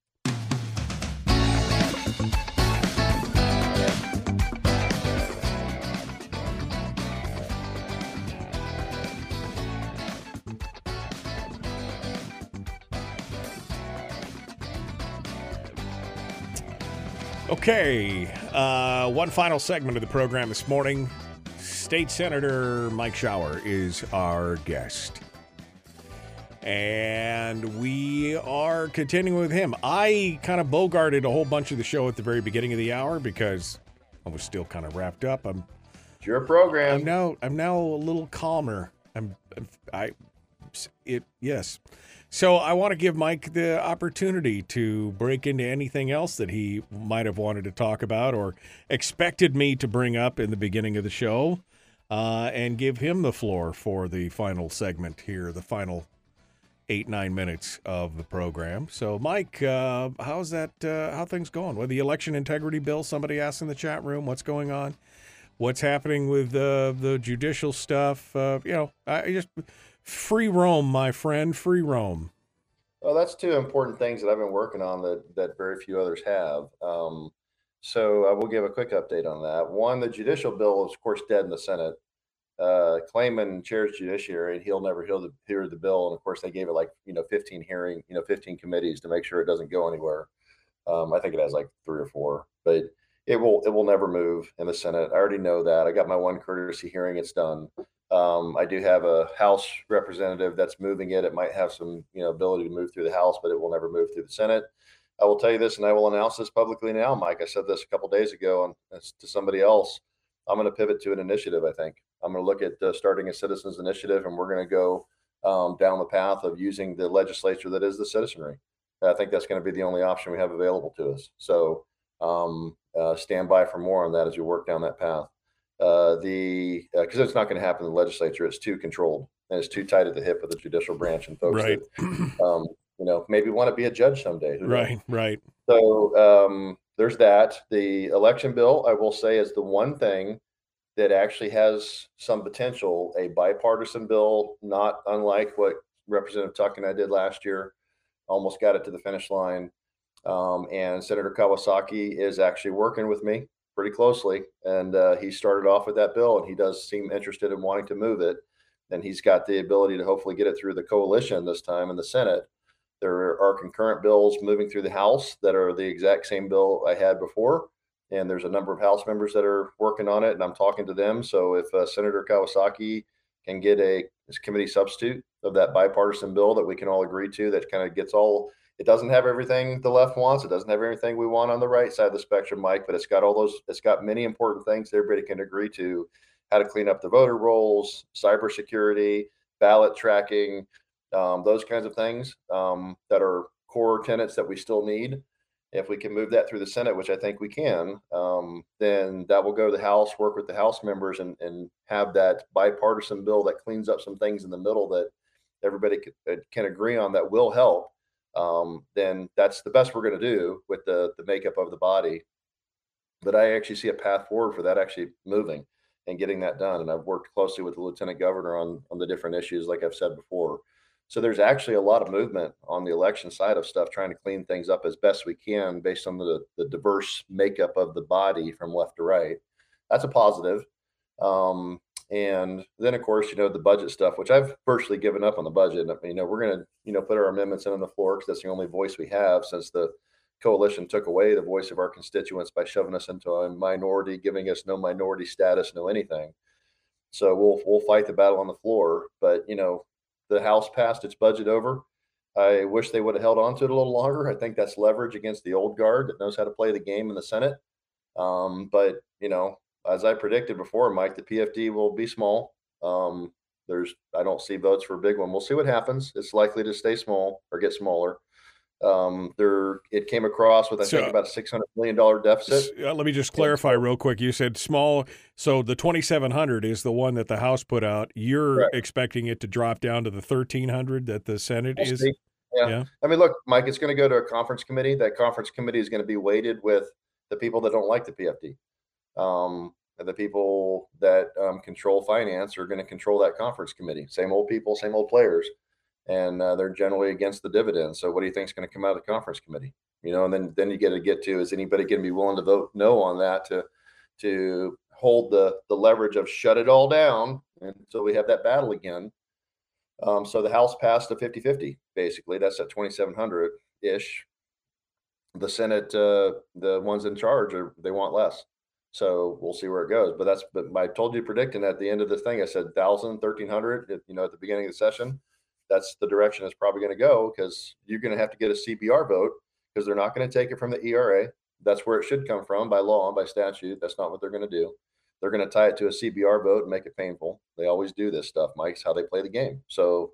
Okay, uh, one final segment of the program this morning. State Senator Mike Shower is our guest. And we are continuing with him. I kind of bogarted a whole bunch of the show at the very beginning of the hour because I was still kind of wrapped up. I'm It's your program. I'm now I'm now a little calmer. I'm I it yes. So I want to give Mike the opportunity to break into anything else that he might have wanted to talk about or expected me to bring up in the beginning of the show, uh, and give him the floor for the final segment here, the final eight nine minutes of the program. So, Mike, uh, how's that? Uh, how things going? With the election integrity bill? Somebody asked in the chat room, what's going on? What's happening with uh, the judicial stuff? Uh, you know, I just free roam, my friend, free roam. Well, that's two important things that I've been working on that that very few others have. Um, so I will give a quick update on that. One, the judicial bill is, of course, dead in the Senate. Uh, Claman chairs judiciary, and he'll never hear the, hear the bill. And of course, they gave it like you know 15 hearing, you know 15 committees to make sure it doesn't go anywhere. Um, I think it has like three or four, but it will it will never move in the Senate. I already know that. I got my one courtesy hearing. It's done. Um, I do have a House representative that's moving it. It might have some, you know, ability to move through the House, but it will never move through the Senate. I will tell you this, and I will announce this publicly now, Mike. I said this a couple days ago on, to somebody else. I'm going to pivot to an initiative. I think I'm going to look at uh, starting a citizens initiative, and we're going to go um, down the path of using the legislature that is the citizenry. I think that's going to be the only option we have available to us. So um, uh, stand by for more on that as we work down that path. Uh, the because uh, it's not going to happen in the legislature; it's too controlled and it's too tight at the hip of the judicial branch and folks right. that um, you know maybe want to be a judge someday. right, right. So um, there's that. The election bill, I will say, is the one thing that actually has some potential. A bipartisan bill, not unlike what Representative Tuck and I did last year. Almost got it to the finish line. Um, and Senator Kawasaki is actually working with me pretty closely. And uh, he started off with that bill, and he does seem interested in wanting to move it. And he's got the ability to hopefully get it through the coalition this time in the Senate. There are concurrent bills moving through the House that are the exact same bill I had before. And there's a number of House members that are working on it, and I'm talking to them. So if uh, Senator Kawasaki can get a committee substitute of that bipartisan bill that we can all agree to, that kind of gets all it doesn't have everything the left wants. It doesn't have everything we want on the right side of the spectrum, Mike, but it's got all those, it's got many important things everybody can agree to how to clean up the voter rolls, cybersecurity, ballot tracking, um, those kinds of things um, that are core tenets that we still need. If we can move that through the Senate, which I think we can, um, then that will go to the House, work with the House members, and, and have that bipartisan bill that cleans up some things in the middle that everybody can, uh, can agree on that will help um, then that's the best we're going to do with the the makeup of the body. But I actually see a path forward for that actually moving and getting that done. And I've worked closely with the lieutenant governor on on the different issues, like I've said before. So there's actually a lot of movement on the election side of stuff, trying to clean things up as best we can based on the the diverse makeup of the body from left to right. That's a positive. Um, and then, of course, you know, the budget stuff, which I've virtually given up on the budget. You know, we're going to, you know, put our amendments in on the floor because that's the only voice we have since the coalition took away the voice of our constituents by shoving us into a minority, giving us no minority status, no anything. So we'll we'll fight the battle on the floor. But you know, the House passed its budget over. I wish they would have held on to it a little longer. I think that's leverage against the old guard that knows how to play the game in the Senate. Um, but you know, as I predicted before, Mike, the PFD will be small. Um, there's I don't see votes for a big one. We'll see what happens. It's likely to stay small or get smaller. Um, there it came across with I so, think about a six hundred million dollar deficit. Uh, let me just clarify real quick. You said small, so the twenty seven hundred is the one that the House put out. You're Correct. expecting it to drop down to the thirteen hundred that the Senate we'll is. Yeah. yeah. I mean, look, Mike, it's going to go to a conference committee. That conference committee is going to be weighted with the people that don't like the PFD. Um, the people that um, control finance are going to control that conference committee. Same old people, same old players, and uh, they're generally against the dividend. So, what do you think is going to come out of the conference committee? You know, and then then you get to get to is anybody going to be willing to vote no on that to to hold the the leverage of shut it all down until we have that battle again. Um, so the House passed a 50-50, basically. That's at 2,700 ish. The Senate, uh, the ones in charge, are they want less. So we'll see where it goes. But that's, but I told you predicting at the end of the thing, I said 1,000, 1,300, you know, at the beginning of the session. That's the direction it's probably going to go because you're going to have to get a CBR vote because they're not going to take it from the ERA. That's where it should come from by law and by statute. That's not what they're going to do. They're going to tie it to a CBR vote and make it painful. They always do this stuff, Mike's how they play the game. So,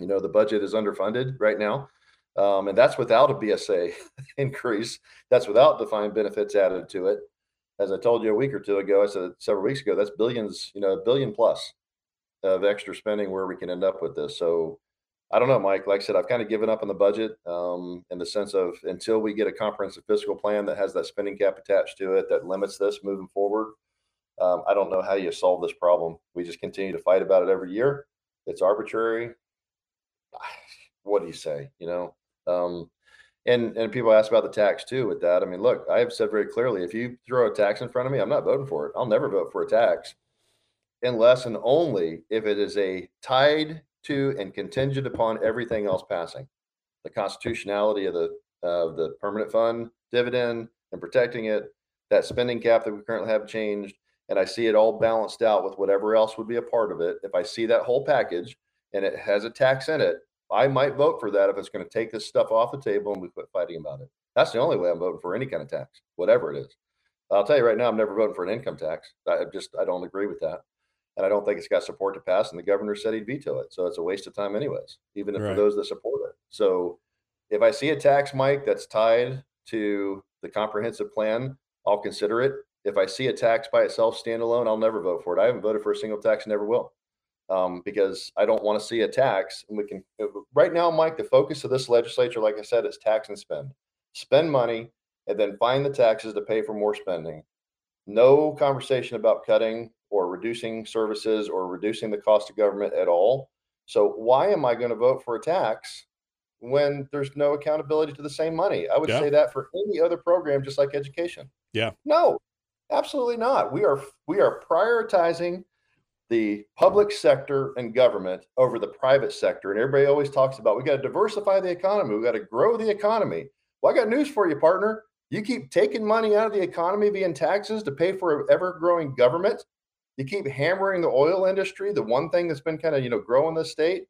you know, the budget is underfunded right now. Um, and that's without a BSA increase. That's without defined benefits added to it as I told you a week or two ago, I said several weeks ago, that's billions, you know, a billion plus of extra spending where we can end up with this. So I don't know, Mike. Like I said, I've kind of given up on the budget um, in the sense of until we get a comprehensive fiscal plan that has that spending cap attached to it that limits this moving forward. Um, I don't know how you solve this problem. We just continue to fight about it every year. It's arbitrary. What do you say? You know, um, and and people ask about the tax too with that. I mean, look, I have said very clearly, if you throw a tax in front of me, I'm not voting for it. I'll never vote for a tax unless and only if it is a tied to and contingent upon everything else passing. The constitutionality of the of the permanent fund dividend and protecting it, that spending cap that we currently have changed, and I see it all balanced out with whatever else would be a part of it. If I see that whole package and it has a tax in it, I might vote for that if it's going to take this stuff off the table and we quit fighting about it. That's the only way I'm voting for any kind of tax, whatever it is. I'll tell you right now, I'm never voting for an income tax. I just I don't agree with that, and I don't think it's got support to pass. And the governor said he'd veto it, so it's a waste of time, anyways. Even if Right. for those that support it. So if I see a tax, Mike, that's tied to the comprehensive plan, I'll consider it. If I see a tax by itself standalone, I'll never vote for it. I haven't voted for a single tax, and never will, um, because I don't want to see a tax. And we can right now, Mike. The focus of this legislature, like I said, is tax and spend. Spend money and then find the taxes to pay for more spending. No conversation about cutting or reducing services or reducing the cost of government at all. So why am I going to vote for a tax when there's no accountability to the same money? I would Yeah. say that for any other program, just like education. Yeah. No, absolutely not. We are we are prioritizing the public sector and government over the private sector. And everybody always talks about we got to diversify the economy. We got to grow the economy. Well, I got news for you, partner. You keep taking money out of the economy via taxes to pay for an ever-growing government. You keep hammering the oil industry, the one thing that's been kind of you know growing the state,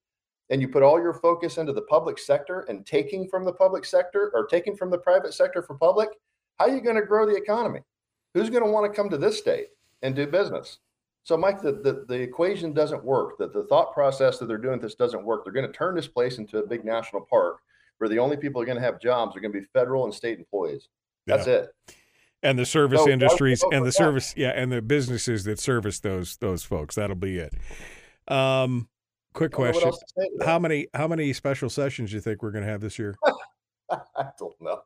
and you put all your focus into the public sector and taking from the public sector or taking from the private sector for public. How are you going to grow the economy? Who's going to want to come to this state and do business? So, Mike, the, the, the equation doesn't work. That the thought process that they're doing this doesn't work. They're going to turn this place into a big national park where the only people who are going to have jobs are going to be federal and state employees. That's Yeah. it. and the service So, why would you industries and the service yeah and the businesses that service those those folks that'll be it um quick I don't know what question else to say to that. how many how many special sessions do you think we're going to have this year I don't know.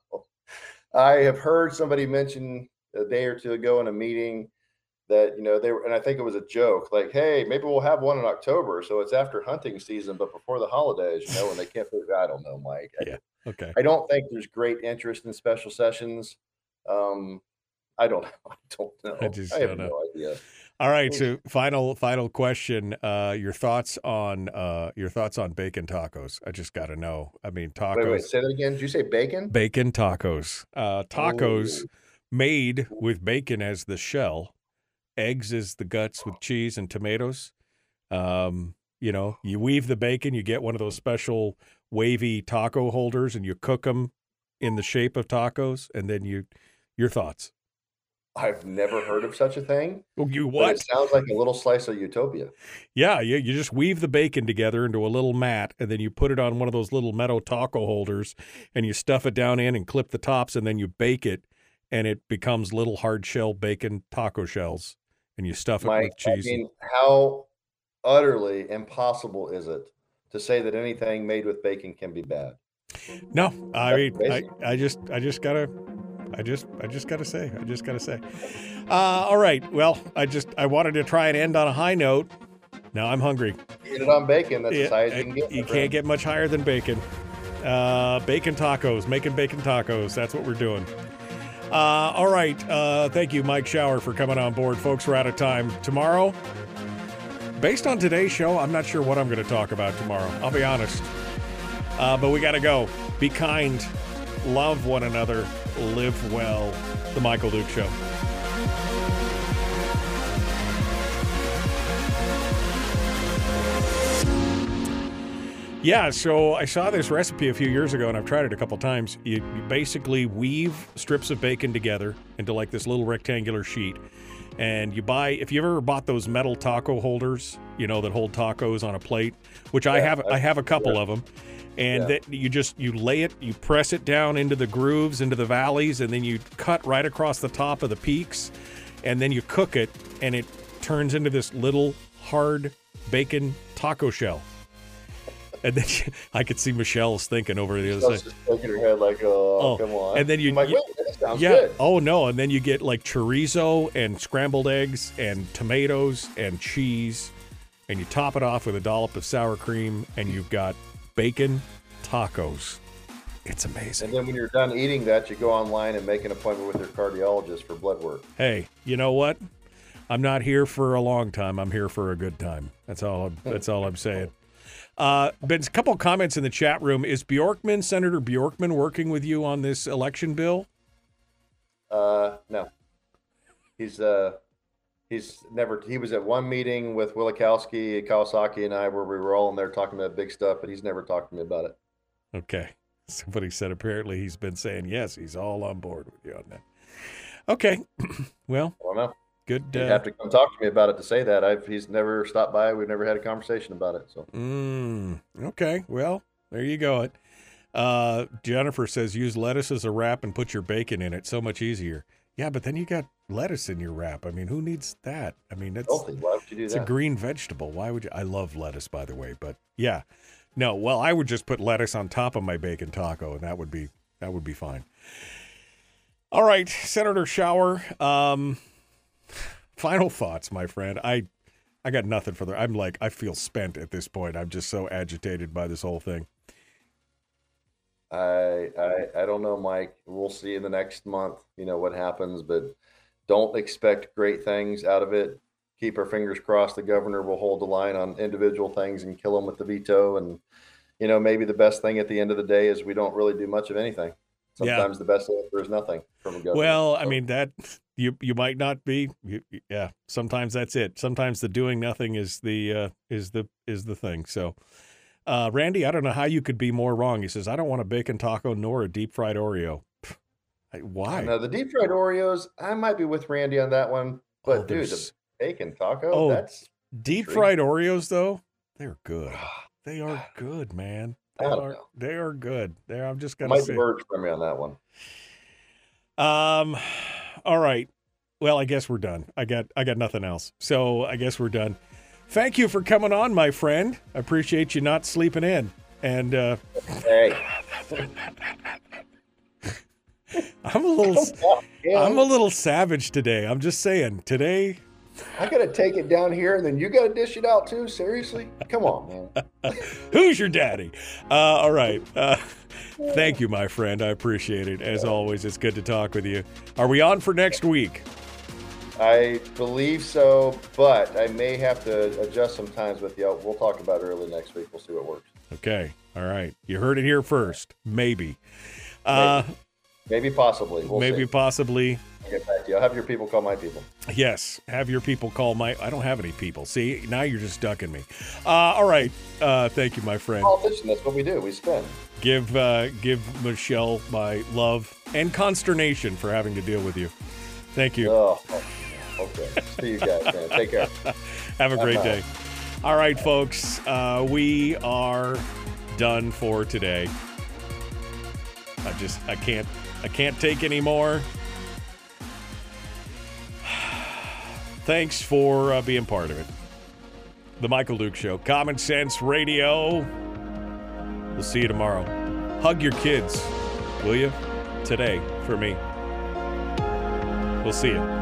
I have heard somebody mention a day or two ago in a meeting that you know they were, and I think it was a joke, like, "Hey, maybe we'll have one in October, so it's after hunting season, but before the holidays." You know, and they can't. figure- I don't know, Mike. I, yeah okay I don't think there's great interest in special sessions. Um, I don't. I don't know. I just have don't know. no idea. all right so final final question uh your thoughts on uh your thoughts on bacon tacos i just got to know i mean tacos Wait, wait. Say that again. Did you say bacon? bacon tacos uh tacos Ooh. made with bacon as the shell eggs is the guts with cheese and tomatoes um you know you weave the bacon you get one of those special wavy taco holders and you cook them in the shape of tacos and then you your thoughts I've never heard of such a thing. Oh, you what It sounds like a little slice of utopia. yeah you, you just weave the bacon together into a little mat and then you put it on one of those little metal taco holders and you stuff it down in and clip the tops and then you bake it and it becomes little hard shell bacon taco shells and you stuff it Mike, with cheese I mean, how utterly impossible is it to say that anything made with bacon can be bad? No, I mean, I. I just, I just gotta, I just, I just gotta say, I just gotta say. Uh, all right. Well, I just, I wanted to try and end on a high note. Now I'm hungry. Eat it on bacon. That's Yeah, as high as you can get. You can't get much higher than bacon. Uh, bacon tacos, making bacon tacos. That's what we're doing. Uh, all right. Uh, thank you, Mike Shower, for coming on board, folks. We're out of time. Tomorrow, based on today's show, I'm not sure what I'm going to talk about tomorrow. I'll be honest. Uh, but we got to go. Be kind, love one another, live well. The Michael Duke Show. Yeah, so I saw this recipe a few years ago and I've tried it a couple times. You, you basically weave strips of bacon together into like this little rectangular sheet. And you buy, if you've ever bought those metal taco holders, you know, that hold tacos on a plate, which I have, I I- have a couple yeah. of them. And Yeah. that you just, you lay it, you press it down into the grooves, into the valleys, and then you cut right across the top of the peaks. And then you cook it and it turns into this little hard bacon taco shell. And then she, I could see Michelle's thinking over the other side. just shaking her head like, oh, Oh, come on. and then you- like, you- yeah. good. Oh no. And then you get like chorizo and scrambled eggs and tomatoes and cheese, and you top it off with a dollop of sour cream, and you've got bacon tacos. It's amazing. And then when you're done eating that, you go online and make an appointment with your cardiologist for blood work. Hey, you know what? I'm not here for a long time. I'm here for a good time. That's all. I'm, that's all I'm saying. Uh, been a couple comments in the chat room. Is Bjorkman, Senator Bjorkman, working with you on this election bill? Uh, no, he's uh, He's never. He was at one meeting with Wielechowski, Kawasaki, and I, where we were all in there talking about big stuff, but he's never talked to me about it. Okay. Somebody said apparently he's been saying yes, he's all on board with you on that. Okay. well, I don't know. Good. He'd Uh, have to come talk to me about it to say that. I've he's never stopped by. We've never had a conversation about it. So Mm, okay. Well, there you go. It. Uh, Jennifer says use lettuce as a wrap and put your bacon in it. So much easier. Yeah, but then you got lettuce in your wrap. I mean, who needs that? I mean, healthy. Why would you do it's that? a green vegetable. Why would you? I love lettuce, by the way. But yeah, no. Well, I would just put lettuce on top of my bacon taco, and that would be that would be fine. All right, Senator Shower. Um, final thoughts, my friend. I I got nothing for the. I'm like I feel spent at this point. I'm just so agitated by this whole thing. I, I I don't know, Mike. We'll see in the next month. You know what happens, but don't expect great things out of it. Keep our fingers crossed. The governor will hold the line on individual things and kill them with the veto. And you know, maybe the best thing at the end of the day is we don't really do much of anything. Yeah. Sometimes the best answer is nothing from a governor. Well, I mean that you you might not be. You, yeah, sometimes that's it. Sometimes the doing nothing is the uh, is the is the thing. So, uh, Randy, I don't know how you could be more wrong. He says, "I don't want a bacon taco nor a deep fried Oreo." Why? Now the deep fried Oreos, I might be with Randy on that one. But dude, the bacon taco, Oh, that's Deep fried Oreos, though, they're good. They are good, man. They are. know. They are good. There, I'm just gonna might say. diverge from me on that one. Um, all right. Well, I guess we're done. I got I got nothing else. So I guess we're done. Thank you for coming on, my friend. I appreciate you not sleeping in. And uh, Hey, I'm a little I'm a little savage today. I'm just saying today. I gotta take it down here, and then you gotta dish it out too. Seriously, come on, man. Who's your daddy? Uh, all right. Uh, thank you, my friend. I appreciate it. As always, it's good to talk with you. Are we on for next week? I believe so, but I may have to adjust some times with you. We'll talk about it early next week. We'll see what works. Okay. All right. You heard it here first. Maybe. Uh, Maybe possibly. We'll maybe see. possibly. I'll get back to you. I'll have your people call my people. Yes, have your people call my. I don't have any people. See, now you're just ducking me. Uh, all right. Uh, thank you, my friend. Politician, that's what we do. We spend. Give uh, give Michelle my love and consternation for having to deal with you. Thank you. Oh, okay. See you guys, man. Take care. Have a great Bye-bye. day. All right, folks. Uh, we are done for today. I just I can't I can't take any Thanks for uh, being part of it. The Michael Duke Show, Common Sense Radio. We'll see you tomorrow. Hug your kids, will you? Today for me. We'll see you.